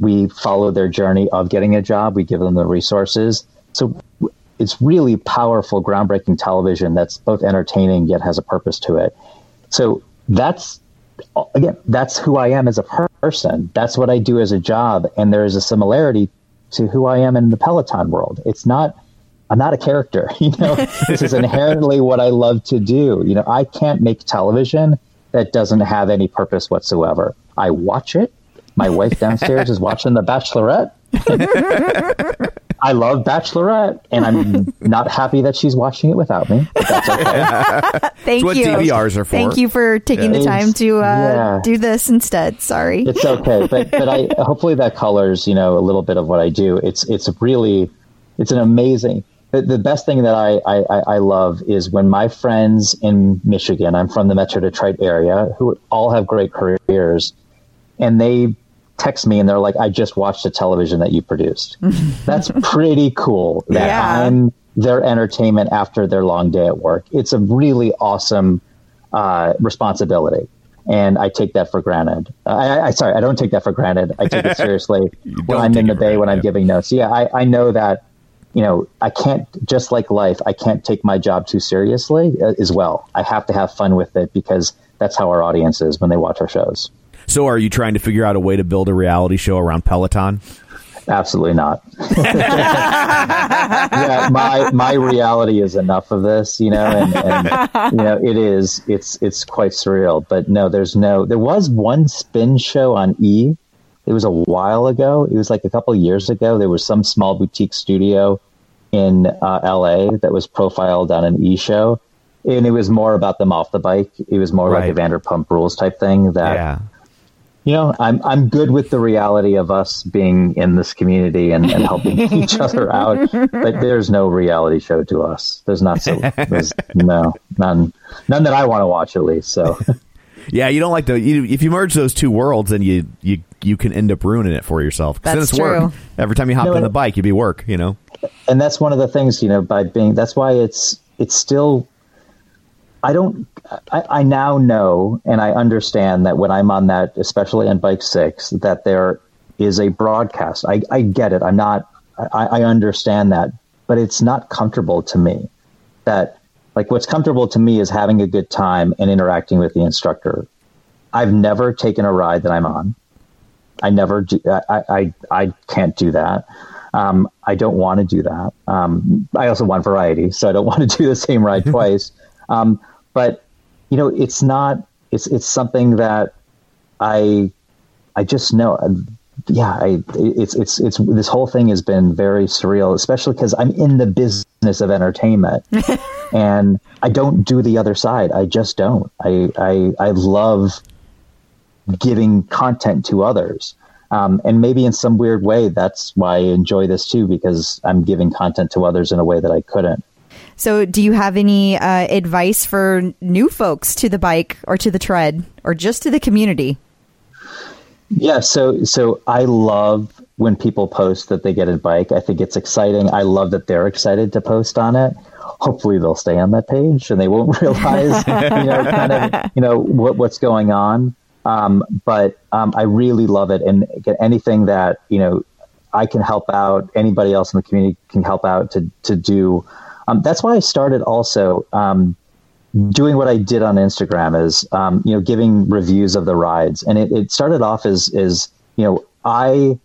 Speaker 5: we follow their journey of getting a job. We give them the resources. So it's really powerful, groundbreaking television that's both entertaining yet has a purpose to it. So that's again, that's who I am as a person. That's what I do as a job, and there is a similarity to who I am in the Peloton world. It's not. I'm not a character, you know. this is inherently what I love to do. You know, I can't make television that doesn't have any purpose whatsoever. I watch it. My wife downstairs is watching The Bachelorette. I love Bachelorette, and I'm not happy that she's watching it without me. But that's okay.
Speaker 1: Thank
Speaker 2: what
Speaker 1: you.
Speaker 2: DVRs are for.
Speaker 1: Thank you for taking the time to uh,
Speaker 5: Yeah.
Speaker 1: do this instead. Sorry.
Speaker 5: it's okay but but i hopefully that colors you know a little bit of what i do it's it's really it's an amazing the, the best thing that I, I I- i love is when my friends in michigan i'm from the metro detroit area who all have great careers and they text me and they're like i just watched the television that you produced that's pretty cool that
Speaker 1: Yeah.
Speaker 5: i'm their entertainment after their long day at work it's a really awesome uh, responsibility and I take that for granted. I, I, I sorry, I don't take that for granted. I take it seriously when I'm in the bay when I'm giving notes. Yeah, I, I know that. You know, I can't just like life. I can't take my job too seriously uh, as well. I have to have fun with it because that's how our audience is when they watch our shows.
Speaker 2: So, are you trying to figure out a way to build a reality show around Peloton?
Speaker 5: Absolutely not. yeah, my my reality is enough of this, you know, and, and you know it is it's it's quite surreal. But no, there's no. There was one spin show on E. It was a while ago. It was like a couple of years ago. There was some small boutique studio in uh, L.A. that was profiled on an E show, and it was more about them off the bike. It was more like
Speaker 2: Right.
Speaker 5: a Vanderpump Rules type thing. That
Speaker 2: Yeah.
Speaker 5: You know, I'm I'm good with the reality of us being in this community and, and helping each other out. But there's no reality show to us. There's not so there's no none none that I want to watch at least. So
Speaker 2: Yeah, you don't like to. You, if you merge those two worlds, then you you you can end up ruining it for yourself. 'Cause then
Speaker 1: That's
Speaker 2: it's work.
Speaker 1: true.
Speaker 2: Every time you hop
Speaker 5: No,
Speaker 2: on the bike, you'd be work. You know.
Speaker 5: and that's one of the things you know by being that's why it's it's still i don't I, I now know and i understand that when i'm on that especially on bike six that there is a broadcast i, I get it i'm not I, I understand that but it's not comfortable to me that like what's comfortable to me is having a good time and interacting with the instructor i've never taken a ride that i'm on I never do. I, I, I can't do that. Um, I don't want to do that. Um, I also want variety, so I don't want to do the same ride twice. Um, but you know, it's not. It's it's something that I I just know. Yeah, I, it's it's it's this whole thing has been very surreal, especially because I'm in the business of entertainment, and I don't do the other side. I just don't. I I, I love giving content to others. Um, and maybe in some weird way, that's why I enjoy this too, because I'm giving content to others in a way that I couldn't.
Speaker 1: So, do you have any uh, advice for new folks to the bike or to the tread or just to the community?
Speaker 5: Yeah, so so I love when people post that they get a bike. I think it's exciting. I love that they're excited to post on it. Hopefully, they'll stay on that page and they won't realize, you know, kind of, you know, what what's going on. Um, but um, I really love it, and anything that you know I can help out, anybody else in the community can help out to to do. Um, that's why I started also um, doing what I did on Instagram is, um, you know, giving reviews of the rides. And it, it started off as, is, you know, I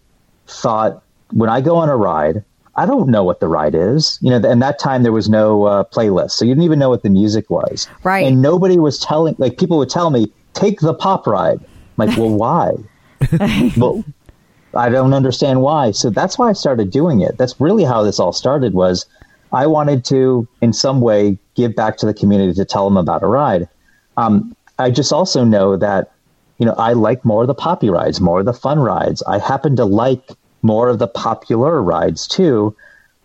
Speaker 5: thought when I go on a ride, I don't know what the ride is. You know, and that time there was no uh, playlist. So you didn't even know what the music was.
Speaker 1: Right.
Speaker 5: And nobody was telling, like, people would tell me, take the pop ride. I'm like, well, why? well, I don't understand why. So that's why I started doing it. That's really how this all started was I wanted to, in some way, give back to the community to tell them about a ride. Um, I just also know that, you know, I like more of the poppy rides, more of the fun rides. I happen to like more of the popular rides too.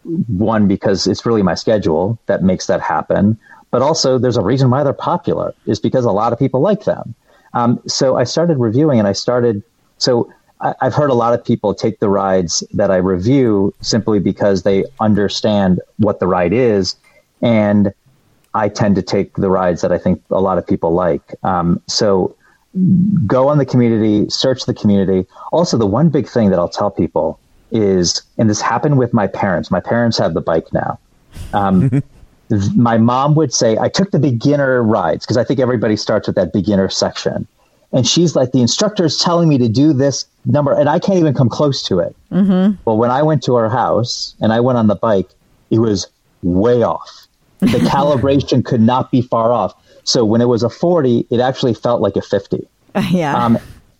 Speaker 5: One, because it's really my schedule that makes that happen. But also, there's a reason why they're popular, is because a lot of people like them. Um, so I started reviewing and I started, so I, I've heard a lot of people take the rides that I review simply because they understand what the ride is. And I tend to take the rides that I think a lot of people like. Um, so go on the community, search the community. Also, the one big thing that I'll tell people is, and this happened with my parents. My parents have the bike now. Um, my mom would say, I took the beginner rides because I think everybody starts with that beginner section. And she's like, the instructor is telling me to do this number, and I can't even come close to it. Mm-hmm. Well, when I went to her house and I went on the bike, it was way off. The calibration could not be far off. So when it was a 40, it actually felt like a 50.
Speaker 1: yeah.
Speaker 5: Um,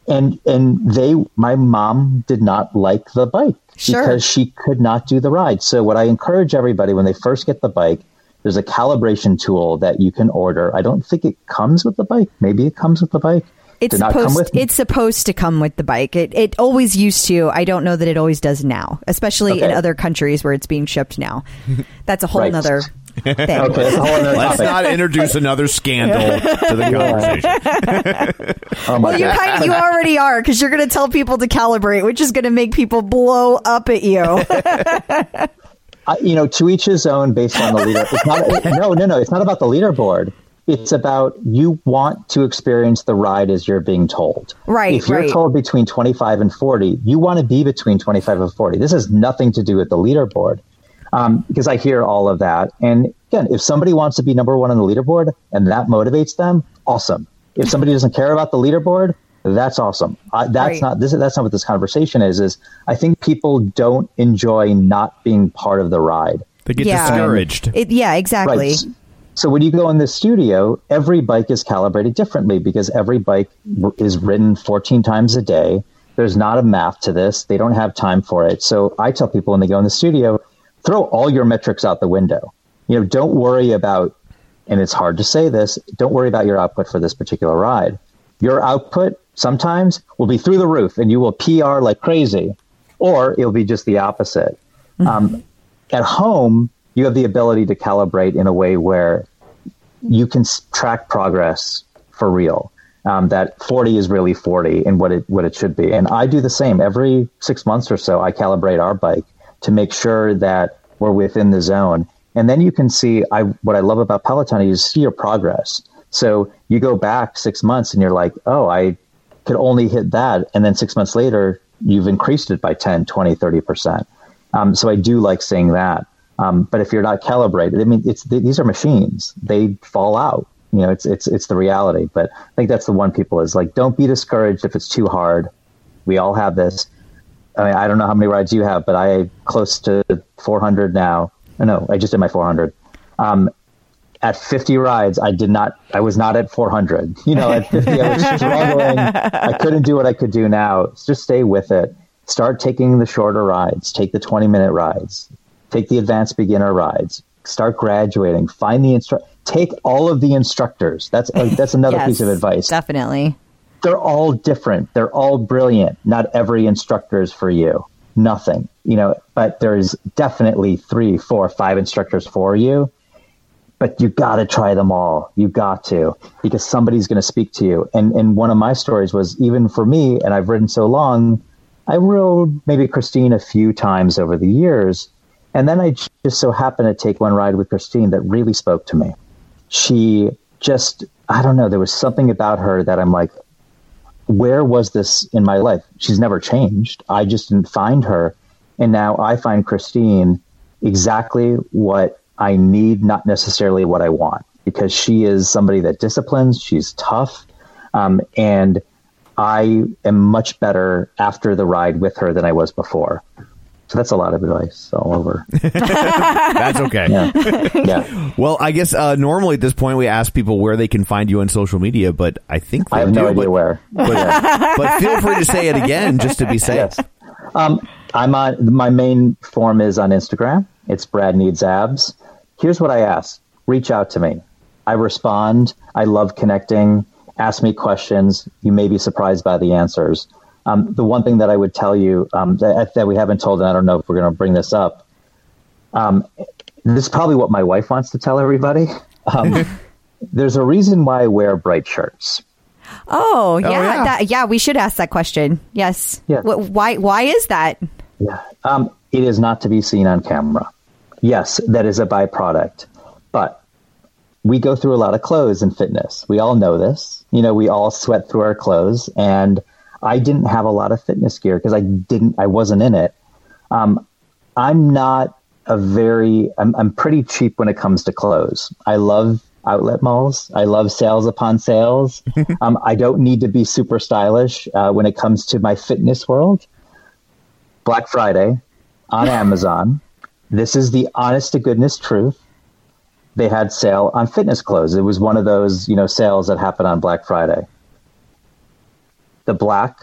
Speaker 5: and and they, my mom did not like the bike
Speaker 1: Sure.
Speaker 5: because she could not do the ride. So what I encourage everybody when they first get the bike, there's a calibration tool that you can order. I don't think it comes with the bike. Maybe it comes with the bike.
Speaker 1: It's
Speaker 5: Did not come
Speaker 1: supposed
Speaker 5: with
Speaker 1: it's supposed to come with the bike. It it always used to. I don't know that it always does now, especially in other countries where it's being shipped now. That's a whole
Speaker 5: Right.
Speaker 1: nother thing.
Speaker 5: Okay, that's a whole other
Speaker 2: Let's
Speaker 5: topic.
Speaker 2: not introduce another scandal to the conversation.
Speaker 5: Oh my
Speaker 1: Well, you
Speaker 5: God.
Speaker 1: kind you already are because you're going to tell people to calibrate, which is going to make people blow up at you.
Speaker 5: I, you know, to each his own based on the leader. It's not, it- no, no, no. It's not about the leaderboard. It's about you want to experience the ride as you're being told.
Speaker 1: Right,
Speaker 5: If you're
Speaker 1: right.
Speaker 5: told between 25 and 40, you want to be between 25 and 40. This has nothing to do with the leaderboard. Um, because I hear all of that. And again, if somebody wants to be number one on the leaderboard and that motivates them, awesome. If somebody doesn't care about the leaderboard, That's awesome. I, that's
Speaker 1: Right.
Speaker 5: not this. That's not what this conversation is. Is I think people don't enjoy not being part of the ride.
Speaker 2: They get
Speaker 1: Yeah.
Speaker 2: discouraged.
Speaker 1: It, yeah, exactly.
Speaker 5: Right. So when you go in the studio, every bike is calibrated differently because every bike is ridden 14 times a day. There's not a math to this. They don't have time for it. So I tell people when they go in the studio, throw all your metrics out the window. You know, don't worry about, and it's hard to say this, don't worry about your output for this particular ride. Your output sometimes will be through the roof and you will PR like crazy, or it'll be just the opposite. Um, at home, you have the ability to calibrate in a way where you can track progress for real. Um, that 40 is really 40 and what it what it should be. And I do the same every six months or so. I calibrate our bike to make sure that we're within the zone. And then you can see I what I love about Peloton is you see your progress. So you go back six months and you're like, oh, I could only hit that. And then six months later, you've increased it by 10, 20, 30%. Um, so I do like seeing that. Um, but if you're not calibrated, I mean, it's these are machines; they fall out. You know, it's it's it's the reality. But I think that's the one people is like, don't be discouraged if it's too hard. We all have this. I mean, I don't know how many rides you have, but I close to 400 now. No, I just did my 400. Um, at 50 rides, I did not. I was not at 400. You know, at 50, I was struggling. I couldn't do what I could do now. Just stay with it. Start taking the shorter rides. Take the 20 minute rides. Take the advanced beginner rides. Start graduating. Find the instructor. Take all of the instructors. That's that's another
Speaker 1: Yes,
Speaker 5: piece of advice
Speaker 1: Definitely.
Speaker 5: they're all different. They're all brilliant. Not every instructor is for you. Nothing, you know, but there's definitely three, four, five instructors for you. But you got to try them all. You got to because somebody's going to speak to you. And and one of my stories was even for me, and I've ridden so long, I rode maybe Christine a few times over the years, and then I just so happened to take one ride with Christine that really spoke to me. She just, I don't know, there was something about her that I'm like, where was this in my life? She's never changed. I just didn't find her. And now I find Christine exactly what I need, not necessarily what I want, because she is somebody that disciplines, she's tough. Um, and I am much better after the ride with her than I was before. So that's a lot of advice all over.
Speaker 2: That's okay.
Speaker 5: Yeah. yeah.
Speaker 2: Well, I guess uh, normally at this point we ask people where they can find you on social media, but I think
Speaker 5: I
Speaker 2: they
Speaker 5: have no idea
Speaker 2: but,
Speaker 5: where.
Speaker 2: But, but feel free to say it again just to be safe.
Speaker 5: Yes. Um, I'm on my main form is on Instagram. It's Brad Needs Abs. Here's what I ask: reach out to me. I respond. I love connecting. Ask me questions. You may be surprised by the answers. Um, the one thing that I would tell you um, that, that we haven't told, and I don't know if we're going to bring this up. Um, this is probably what my wife wants to tell everybody. Um, there's a reason why I wear bright shirts.
Speaker 1: Oh, yeah,
Speaker 2: yeah.
Speaker 1: That, yeah. We should ask that question. Yes.
Speaker 5: Yeah.
Speaker 1: Wh- why? Why is that?
Speaker 5: Yeah. Um, it is not to be seen on camera. Yes, that is a byproduct. But we go through a lot of clothes in fitness. We all know this. You know, we all sweat through our clothes. And I didn't have a lot of fitness gear because I didn't, I wasn't in it. Um, I'm not a very, I'm, I'm pretty cheap when it comes to clothes. I love outlet malls. I love sales upon sales. um, I don't need to be super stylish uh, when it comes to my fitness world. Black Friday on Amazon. This is the honest to goodness truth. They had sale on fitness clothes. It was one of those, you know, sales that happen on Black Friday. The black,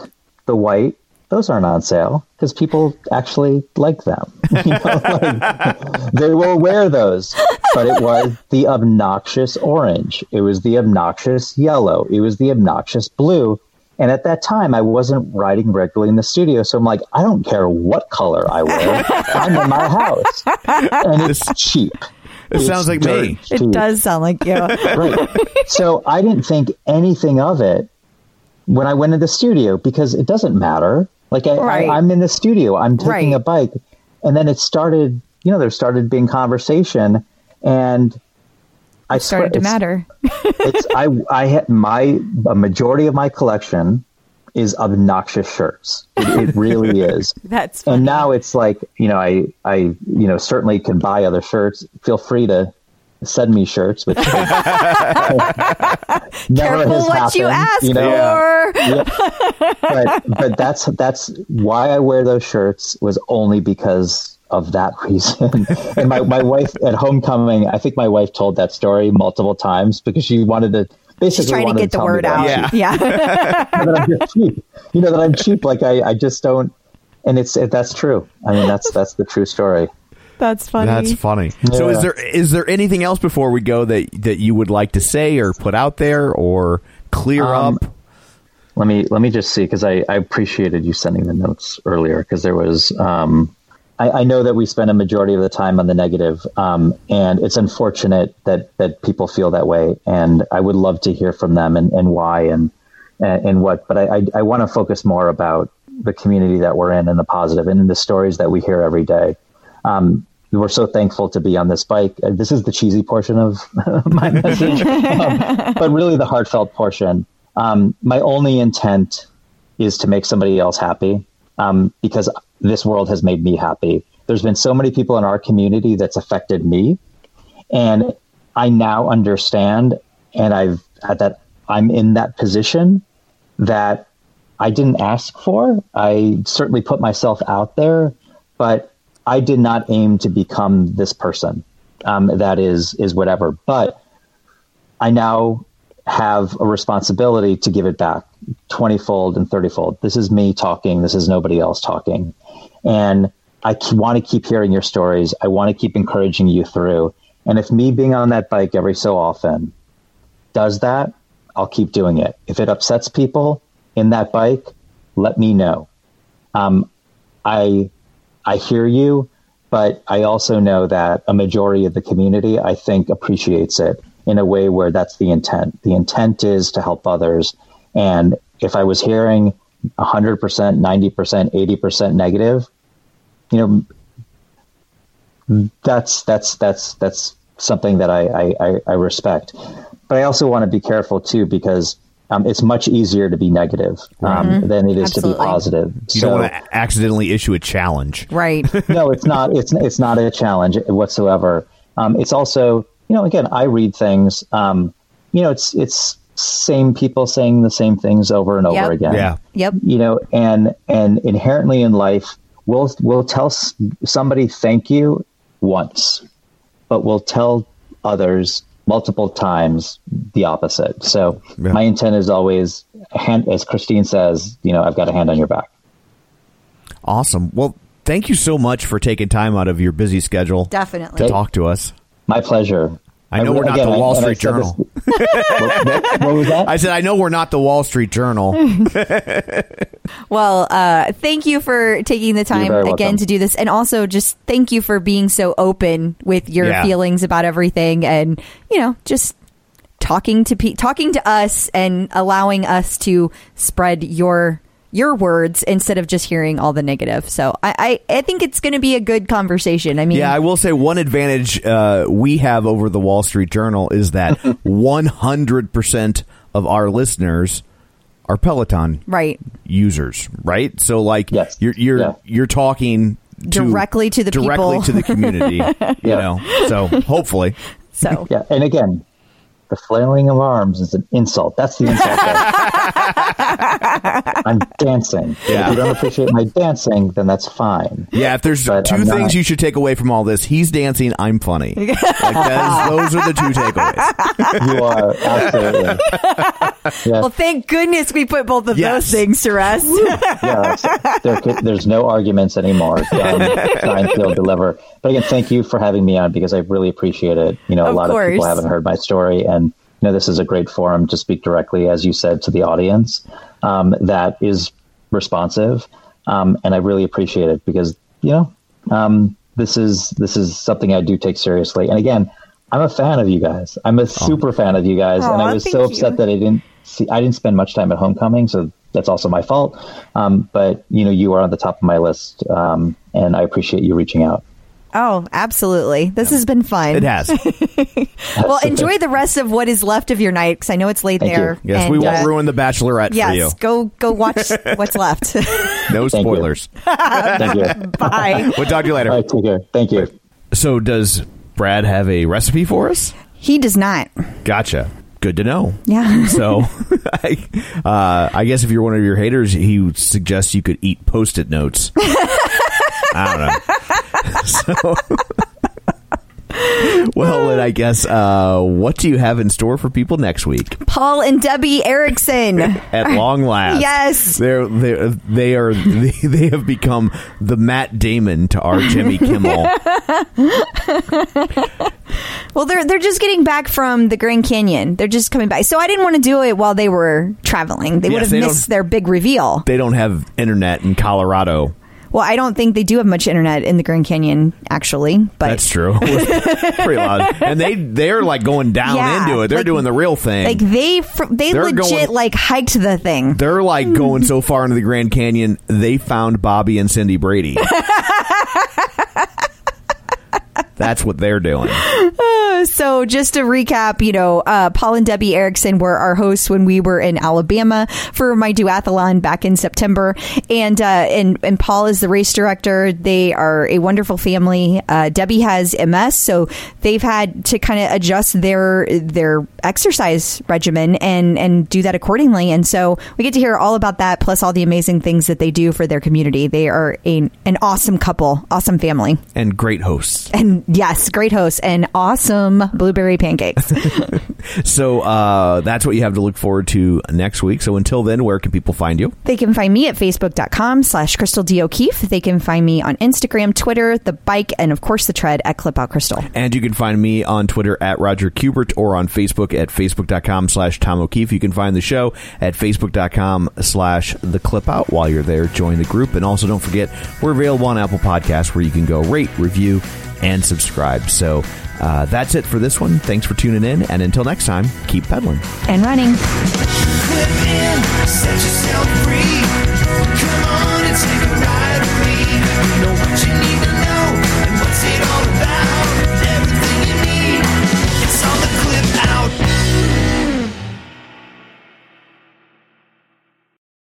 Speaker 5: the white, those aren't on sale because people actually like them. You know, like, they will wear those, but it was the obnoxious orange. It was the obnoxious yellow. It was the obnoxious blue. And at that time, I wasn't riding regularly in the studio. So I'm like, I don't care what color I wear. I'm in my house. And it's cheap.
Speaker 2: It
Speaker 5: It's
Speaker 2: sounds like
Speaker 5: dirt
Speaker 2: me.
Speaker 1: It does sound like you.
Speaker 5: Right. So I didn't think anything of it when I went in the studio because it doesn't matter. Like I,
Speaker 1: Right.
Speaker 5: I, I'm in the studio, I'm taking
Speaker 1: Right.
Speaker 5: a bike, and then it started. You know, there started being conversation, and I
Speaker 1: Started
Speaker 5: swear
Speaker 1: to matter.
Speaker 5: it's I I had my a majority of my collection is obnoxious shirts. It, it really is.
Speaker 1: That's funny.
Speaker 5: and now it's like you know I I you know certainly can buy other shirts. Feel free to send me shirts, which never
Speaker 1: Careful
Speaker 5: has
Speaker 1: what you
Speaker 5: happened,
Speaker 1: ask
Speaker 5: you know?
Speaker 1: for.
Speaker 5: Yeah. but but that's that's why I wear those shirts was only because of that reason. and my, my wife at homecoming, I think my wife told that story multiple times because she wanted to basically
Speaker 1: She's trying to get the word out.
Speaker 5: I'm
Speaker 1: Yeah.
Speaker 5: that I'm just cheap. You know that I'm cheap. Like I, I just don't. And it's that's true. I mean that's that's the true story.
Speaker 1: That's funny.
Speaker 2: That's funny. So, is there is there anything else before we go that that you would like to say or put out there or clear
Speaker 5: Um,
Speaker 2: up?
Speaker 5: Let me let me just see because I, I appreciated you sending the notes earlier because there was um, I, I know that we spend a majority of the time on the negative um, and it's unfortunate that that people feel that way and I would love to hear from them and, and why and and, and what but I I, I want to focus more about the community that we're in and the positive and in the stories that we hear every day. Um, we're so thankful to be on this bike. Uh, This is the cheesy portion of my message, um, but really the heartfelt portion. Um, my only intent is to make somebody else happy um, because this world has made me happy. There's been so many people in our community that's affected me, and I now understand, and I've had that I'm in that position that I didn't ask for. I certainly put myself out there, but I did not aim to become this person. Um, that is is whatever. But I now have a responsibility to give it back 20 fold and 30 fold. This is me talking. This is nobody else talking. And I want to keep hearing your stories. I want to keep encouraging you through. And if me being on that bike every so often does that, I'll keep doing it. If it upsets people in that bike, let me know. Um, I I hear you, but I also know that a majority of the community, I think, appreciates it in a way where that's the intent. The intent is to help others. And if I was hearing 100%, 90%, 80% negative, you know, that's that's that's that's something that I I, I- I respect. But I also want to be careful too because um, it's much easier to be negative um, than it is to be positive.
Speaker 2: You don't want to accidentally issue a challenge.
Speaker 1: Right.
Speaker 5: no, it's not. It's it's not a challenge whatsoever. Um, it's also, you know, again, I read things. Um, you know, it's it's same people saying the same things over and over
Speaker 1: Yep.
Speaker 5: again.
Speaker 2: Yeah.
Speaker 1: Yep.
Speaker 5: You know, and and inherently in life, we'll we'll tell somebody thank you once, but we'll tell others multiple times the opposite. So
Speaker 2: Yeah.
Speaker 5: my intent is always, hand, as Christine says, you know, I've got a hand on your back.
Speaker 2: Awesome. Well, thank you so much for taking time out of your busy schedule
Speaker 1: Definitely.
Speaker 2: to talk to us.
Speaker 5: My pleasure.
Speaker 2: I know
Speaker 5: re-
Speaker 2: we're not
Speaker 5: again,
Speaker 2: the Wall
Speaker 5: I
Speaker 2: Street
Speaker 5: said this-
Speaker 2: Journal.
Speaker 5: what, what- what was that?
Speaker 2: I said I know we're not the Wall Street Journal.
Speaker 1: Well, uh, thank you for taking the time again
Speaker 5: welcome.
Speaker 1: to do this. And also just thank you for being so open with your
Speaker 2: Yeah.
Speaker 1: feelings about everything and, you know, just talking to pe- talking to us and allowing us to spread your your words instead of just hearing all the negative. So I, I, I think it's going to be a good conversation. I mean,
Speaker 2: Yeah, I will say one advantage uh, we have over the Wall Street Journal is that 100% of our listeners are Peloton
Speaker 1: right.
Speaker 2: users, right? So like
Speaker 5: Yes.
Speaker 2: you're you're
Speaker 5: Yeah.
Speaker 2: you're talking to,
Speaker 1: Directly to the
Speaker 2: directly
Speaker 1: people.
Speaker 2: to the community, you
Speaker 5: Yeah.
Speaker 2: know. So hopefully,
Speaker 1: So
Speaker 5: Yeah, and again, the flailing of arms is an insult. That's the insult. there. I'm dancing.
Speaker 2: Yeah.
Speaker 5: If you don't appreciate my dancing, then that's fine.
Speaker 2: yeah. If there's
Speaker 5: But
Speaker 2: 2
Speaker 5: I'm
Speaker 2: things
Speaker 5: not-
Speaker 2: you should take away from all this, he's dancing, I'm funny. like that is, those are the two takeaways.
Speaker 5: You are absolutely. Yes.
Speaker 1: well, thank goodness we put both of
Speaker 2: Yes.
Speaker 1: those things to rest.
Speaker 5: yes. There, could- there's no arguments anymore. Done, sign, seal, deliver. But again, thank you for having me on because I really appreciate it. You know, a
Speaker 1: Of
Speaker 5: lot of people haven't heard my story, and you know, this is a great forum to speak directly, as you said, to the audience um, that is responsive, um, and I really appreciate it because you know, um, this is this is something I do take seriously. And again, I'm a fan of you guys. I'm a super fan of you guys, and I was so upset
Speaker 1: you.
Speaker 5: that I didn't see. I didn't spend much time at homecoming, so that's also my fault. Um, but you know, you are on the top of my list, um, and I appreciate you reaching out.
Speaker 1: Oh, absolutely. This has been fun.
Speaker 2: It has.
Speaker 1: Well, enjoy the rest of what is left of your night because I know it's late
Speaker 5: Thank
Speaker 1: there.
Speaker 5: you.
Speaker 2: Yes, we
Speaker 1: And,
Speaker 2: won't
Speaker 1: uh,
Speaker 2: ruin the Bachelorette
Speaker 1: Yes,
Speaker 2: for you.
Speaker 1: go go watch what's left.
Speaker 2: No
Speaker 5: Thank you.
Speaker 2: spoilers.
Speaker 5: Thank you.
Speaker 1: Bye.
Speaker 2: We'll talk to you later.
Speaker 5: All right, take care. Thank you.
Speaker 2: So does Brad have a recipe for us?
Speaker 1: He does not.
Speaker 2: Gotcha. Good to know.
Speaker 1: Yeah.
Speaker 2: So, I, uh, I guess if you're one of your haters, he suggests you could eat post-it notes. I don't know. so, well, then I guess uh, what do you have in store for people next week?
Speaker 1: Paul and Debbie Erickson.
Speaker 2: At long last,
Speaker 1: Yes.
Speaker 2: they're they're they are they, they have become the Matt Damon to our Jimmy Kimmel.
Speaker 1: Well, they're they're just getting back from the Grand Canyon. They're just coming back. So I didn't want to do it while they were traveling. They
Speaker 2: Yes,
Speaker 1: would have missed their big reveal.
Speaker 2: They don't have internet in Colorado.
Speaker 1: Well, I don't think they do have much internet in the Grand Canyon, actually. But
Speaker 2: That's true. Pretty loud. And they they're like going down
Speaker 1: Yeah,
Speaker 2: into it. They're
Speaker 1: like-
Speaker 2: doing the real thing.
Speaker 1: like they fr- they
Speaker 2: They're
Speaker 1: legit
Speaker 2: going-
Speaker 1: like hiked the thing.
Speaker 2: They're like going so far into the Grand Canyon, they found Bobby and Cindy Brady. That's what they're doing.
Speaker 1: So just to recap, you know, uh, Paul and Debbie Erickson were our hosts when we were in Alabama for my duathlon back in September, and uh, and and Paul is the race director. They are a wonderful family. Uh, Debbie has MS, so they've had to kind of adjust their their exercise regimen and and do that accordingly. And so we get to hear all about that, plus all the amazing things that they do for their community. They are a, an awesome couple, awesome family,
Speaker 2: And great hosts.
Speaker 1: And yes, great host and awesome blueberry pancakes.
Speaker 2: So uh, that's what you have to look forward to next week. So until then, where can people find you?
Speaker 1: They can find me at facebook.com slash Crystal D. O'Keefe. They can find me on Instagram, Twitter, the bike, and of course the tread at Clip Out Crystal.
Speaker 2: And you can find me on Twitter at Roger Kubert or on Facebook at facebook.com slash Tom O'Keefe. You can find the show at facebook.com slash the clip out. While you're there, join the group. And also don't forget, we're available on Apple Podcasts where you can go rate, review, and subscribe. So uh, that's it for this one. Thanks for tuning in. And until next time, keep pedaling.
Speaker 1: And running.